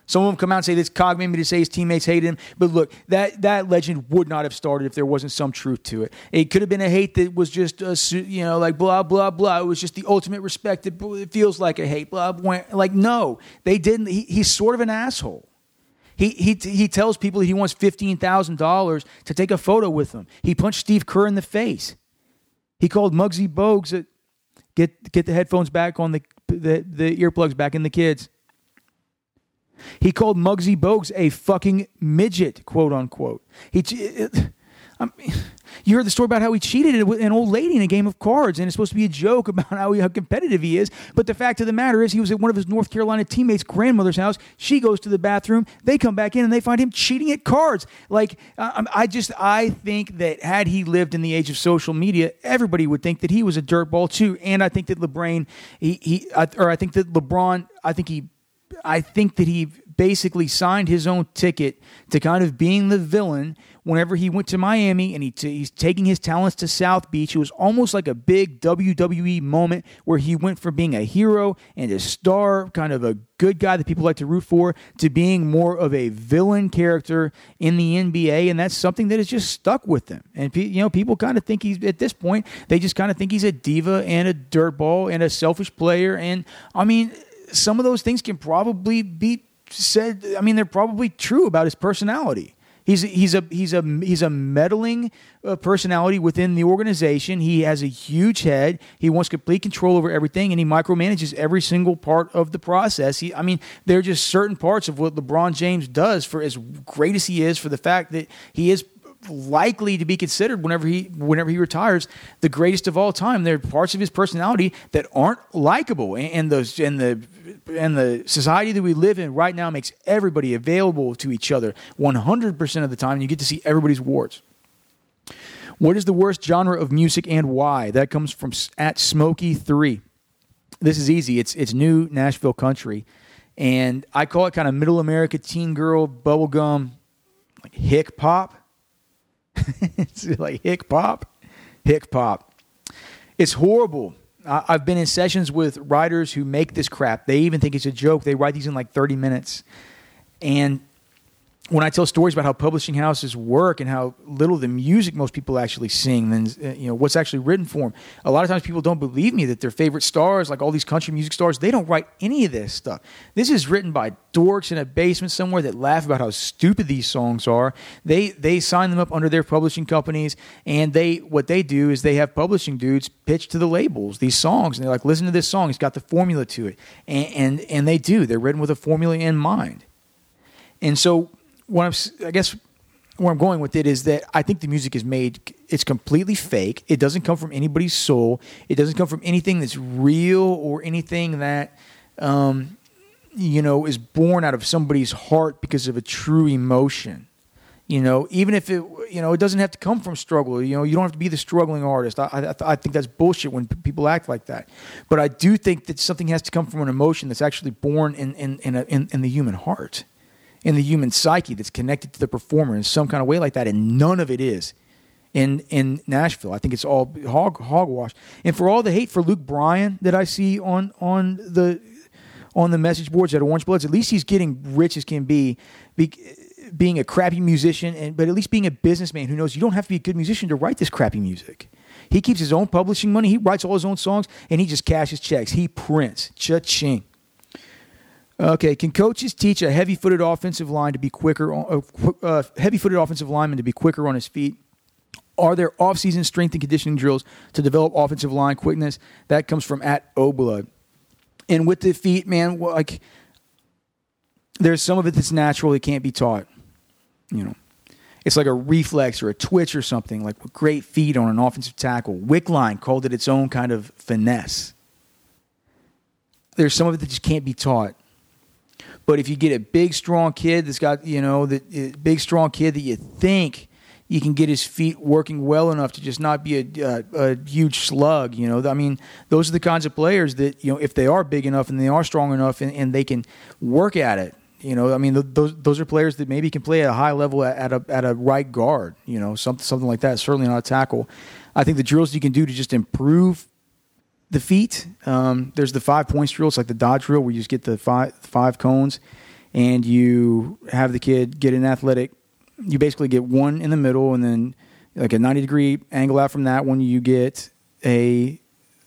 some of them come out and say this cog made me to say his teammates hated him. But look, that, that legend would not have started if there wasn't some truth to it. It could have been a hate that was just, a, you know, like blah, blah, blah. It was just the ultimate respect. It feels like a hate, blah, blah. Like, no, they didn't. He, he's sort of an asshole. He, he, he tells people he wants $15,000 to take a photo with him. He punched Steve Kerr in the face. He called Muggsy Bogues Get get the headphones back on the the, the earplugs back in the kids. He called Muggsy Bogues a fucking midget, quote unquote. He, I mean, you heard the story about how he cheated an old lady in a game of cards, and it's supposed to be a joke about how, how competitive he is. But the fact of the matter is, he was at one of his North Carolina teammates' grandmother's house. She goes to the bathroom. They come back in, and they find him cheating at cards. Like, I just, I think that had he lived in the age of social media, everybody would think that he was a dirtball too. And I think that LeBron, he, he, or I think that LeBron, I think he I think that he basically signed his own ticket to kind of being the villain whenever he went to Miami and he t- he's taking his talents to South Beach. It was almost like a big WWE moment where he went from being a hero and a star, kind of a good guy that people like to root for, to being more of a villain character in the NBA, and that's something that has just stuck with him. And you know, people kind of think he's at this point they just kind of think he's a diva and a dirtball and a selfish player. And I mean, some of those things can probably be said. I mean, they're probably true about his personality. He's he's a he's a he's a meddling uh, personality within the organization. He has a huge head. He wants complete control over everything, and he micromanages every single part of the process. He, I mean, there are just certain parts of what LeBron James does for as great as he is, for the fact that he is likely to be considered whenever he whenever he retires the greatest of all time. There are parts of his personality that aren't likable, and the and the and the society that we live in right now makes everybody available to each other 100% of the time. And you get to see everybody's warts. What is the worst genre of music and why? That comes from at Smoky Three. This is easy. It's it's new Nashville country, and I call it kind of middle America teen girl bubblegum like hick pop it's like hick pop, hick pop. It's horrible. I've been in sessions with writers who make this crap. They even think it's a joke. They write these in like 30 minutes. And when I tell stories about how publishing houses work and how little the music most people actually sing than uh, you know what's actually written for them, a lot of times people don't believe me that their favorite stars, like all these country music stars, they don't write any of this stuff. This is written by dorks in a basement somewhere that laugh about how stupid these songs are. They they sign them up under their publishing companies, and they what they do is they have publishing dudes pitch to the labels these songs, and they're like, listen to this song, it's got the formula to it, and and, and they do. They're written with a formula in mind. And so what I'm, I guess where I'm going with it is that I think the music is made, it's completely fake. It doesn't come from anybody's soul. It doesn't come from anything that's real or anything that, um, you know, is born out of somebody's heart because of a true emotion. You know, even if it, you know, it doesn't have to come from struggle. You know, you don't have to be the struggling artist. I, I, I think that's bullshit when people act like that. But I do think that something has to come from an emotion that's actually born in in in, a, in, in the human heart in the human psyche that's connected to the performer in some kind of way like that, and none of it is in in Nashville. I think it's all hog hogwash. And for all the hate for Luke Bryan that I see on on the on the message boards at Orange Bloods, at least he's getting rich as can be, be being a crappy musician, and but at least being a businessman who knows you don't have to be a good musician to write this crappy music. He keeps his own publishing money. He writes all his own songs, and he just cashes checks. He prints. Cha-ching. Okay, can coaches teach a heavy-footed offensive line to be quicker? Uh, uh, heavy-footed offensive lineman to be quicker on his feet. Are there off-season strength and conditioning drills to develop offensive line quickness? That comes from at Oblood. And with the feet, man, like there's some of it that's natural; it can't be taught. You know, it's like a reflex or a twitch or something. Like great feet on an offensive tackle, Wickline called it its own kind of finesse. There's some of it that just can't be taught but if you get a big, strong kid that's got, you know, the uh, big, strong kid that you think you can get his feet working well enough to just not be a, a, a, huge slug. You know, I mean, those are the kinds of players that you know if they are big enough and they are strong enough and, and they can work at it. You know, I mean, those those are players that maybe can play at a high level at, a at a right guard. You know, something something like that. Certainly not a tackle. I think the drills you can do to just improve the feet. Um, there's the five points drill. It's like the dodge drill where you just get the five five cones, and you have the kid get an athletic. You basically get one in the middle, and then like a 90 degree angle out from that one. You get a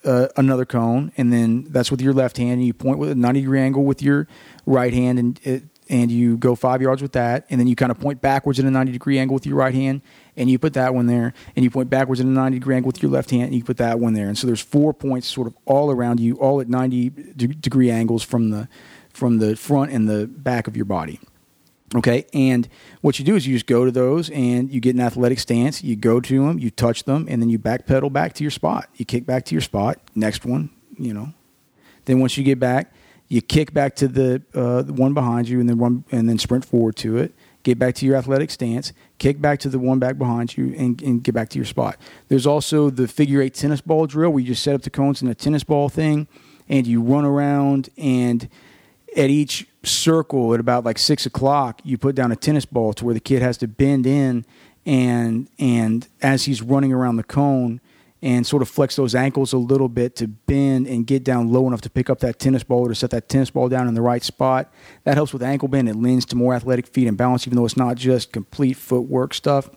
uh, another cone, and then that's with your left hand. And you point with a 90 degree angle with your right hand, and it, and you go five yards with that, and then you kind of point backwards at a 90 degree angle with your right hand, and you put that one there, and you point backwards at a 90 degree angle with your left hand, and you put that one there. And so there's four points sort of all around you, all at 90 de- degree angles from the from the front and the back of your body. Okay, and what you do is you just go to those and you get an athletic stance. You go to them, you touch them, and then you backpedal back to your spot. You kick back to your spot. Next one, you know. Then once you get back, you kick back to the, uh, the one behind you, and then run and then sprint forward to it. Get back to your athletic stance. Kick back to the one back behind you, and, and get back to your spot. There's also the figure eight tennis ball drill where you just set up the cones in a tennis ball thing, and you run around and at each circle at about like six o'clock, you put down a tennis ball to where the kid has to bend in and and as he's running around the cone and sort of flex those ankles a little bit to bend and get down low enough to pick up that tennis ball or to set that tennis ball down in the right spot. That helps with ankle bend. It lends to more athletic feet and balance, even though it's not just complete footwork stuff.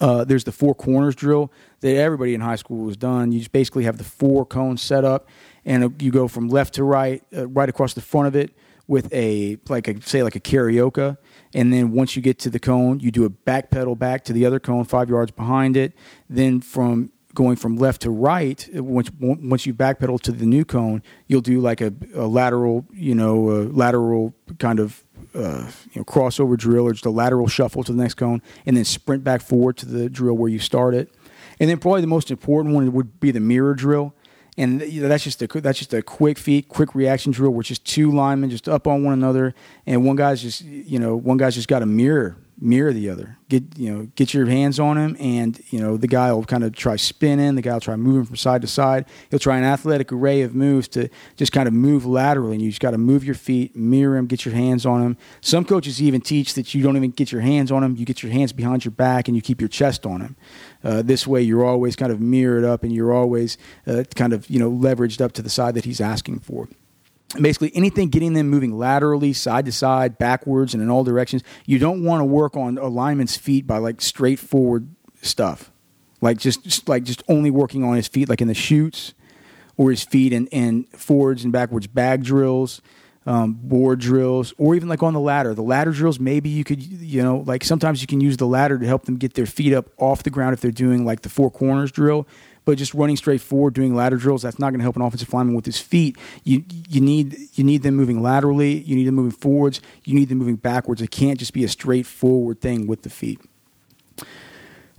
Uh, there's the four corners drill that everybody in high school has done. You just basically have the four cones set up, and you go from left to right, uh, right across the front of it with a like a say like a carioca and then once you get to the cone you do a back pedal back to the other cone five yards behind it then from going from left to right once once you backpedal to the new cone you'll do like a, a lateral you know lateral kind of uh, you know crossover drill or just a lateral shuffle to the next cone and then sprint back forward to the drill where you started. And then probably the most important one would be the mirror drill. And that's just a that's just a quick feet, quick reaction drill it's just two linemen just up on one another, and one guy's just you know one guy's just got a mirror mirror the other. Get you know get your hands on him, and you know the guy will kind of try spinning. The guy will try moving from side to side. He'll try an athletic array of moves to just kind of move laterally. And you just got to move your feet, mirror him, get your hands on him. Some coaches even teach that you don't even get your hands on him. You get your hands behind your back and you keep your chest on him. Uh, this way, you're always kind of mirrored up, and you're always uh, kind of you know leveraged up to the side that he's asking for basically anything getting them moving laterally, side to side, backwards, and in all directions. You don't want to work on alignment's feet by like straightforward stuff, like just, just like just only working on his feet, like in the chutes or his feet and and forwards and backwards bag drills. Um, board drills, or even like on the ladder. The ladder drills, maybe you could, you know, like sometimes you can use the ladder to help them get their feet up off the ground if they're doing like the four corners drill but just running straight forward, doing ladder drills, that's not going to help an offensive lineman with his feet. You you need you need them moving laterally. You need them moving forwards. You need them moving backwards. It can't just be a straightforward thing with the feet.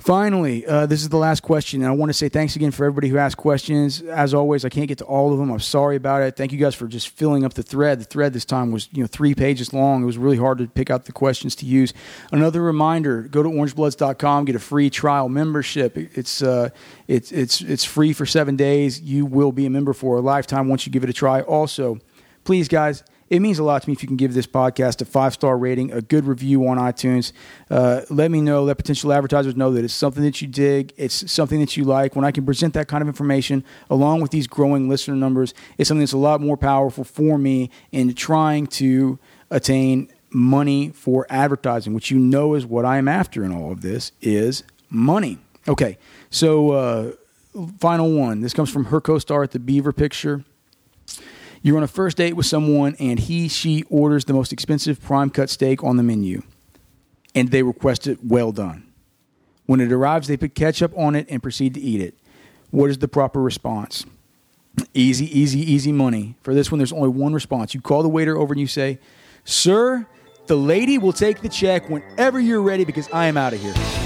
Finally, uh, this is the last question, and I want to say thanks again for everybody who asked questions. As always, I can't get to all of them. I'm sorry about it. Thank you guys for just filling up the thread. The thread this time was you know three pages long. It was really hard to pick out the questions to use. Another reminder: go to orangebloods.com, get a free trial membership. It's uh, it's it's it's free for seven days. You will be a member for a lifetime once you give it a try. Also, please, guys it means a lot to me if you can give this podcast a five star rating, a good review on iTunes. Uh, let me know, let potential advertisers know that it's something that you dig, it's something that you like. When I can present that kind of information along with these growing listener numbers, it's something that's a lot more powerful for me in trying to attain money for advertising, which you know is what I am after in all of this is money. Okay, so uh, final one. This comes from her co-star at the Beaver Picture. You're on a first date with someone, and he, she orders the most expensive prime cut steak on the menu, and they request it well done. When it arrives, they put ketchup on it and proceed to eat it. What is the proper response? Easy, easy, easy money. For this one, there's only one response. You call the waiter over and you say, Sir, the lady will take the check whenever you're ready because I am out of here.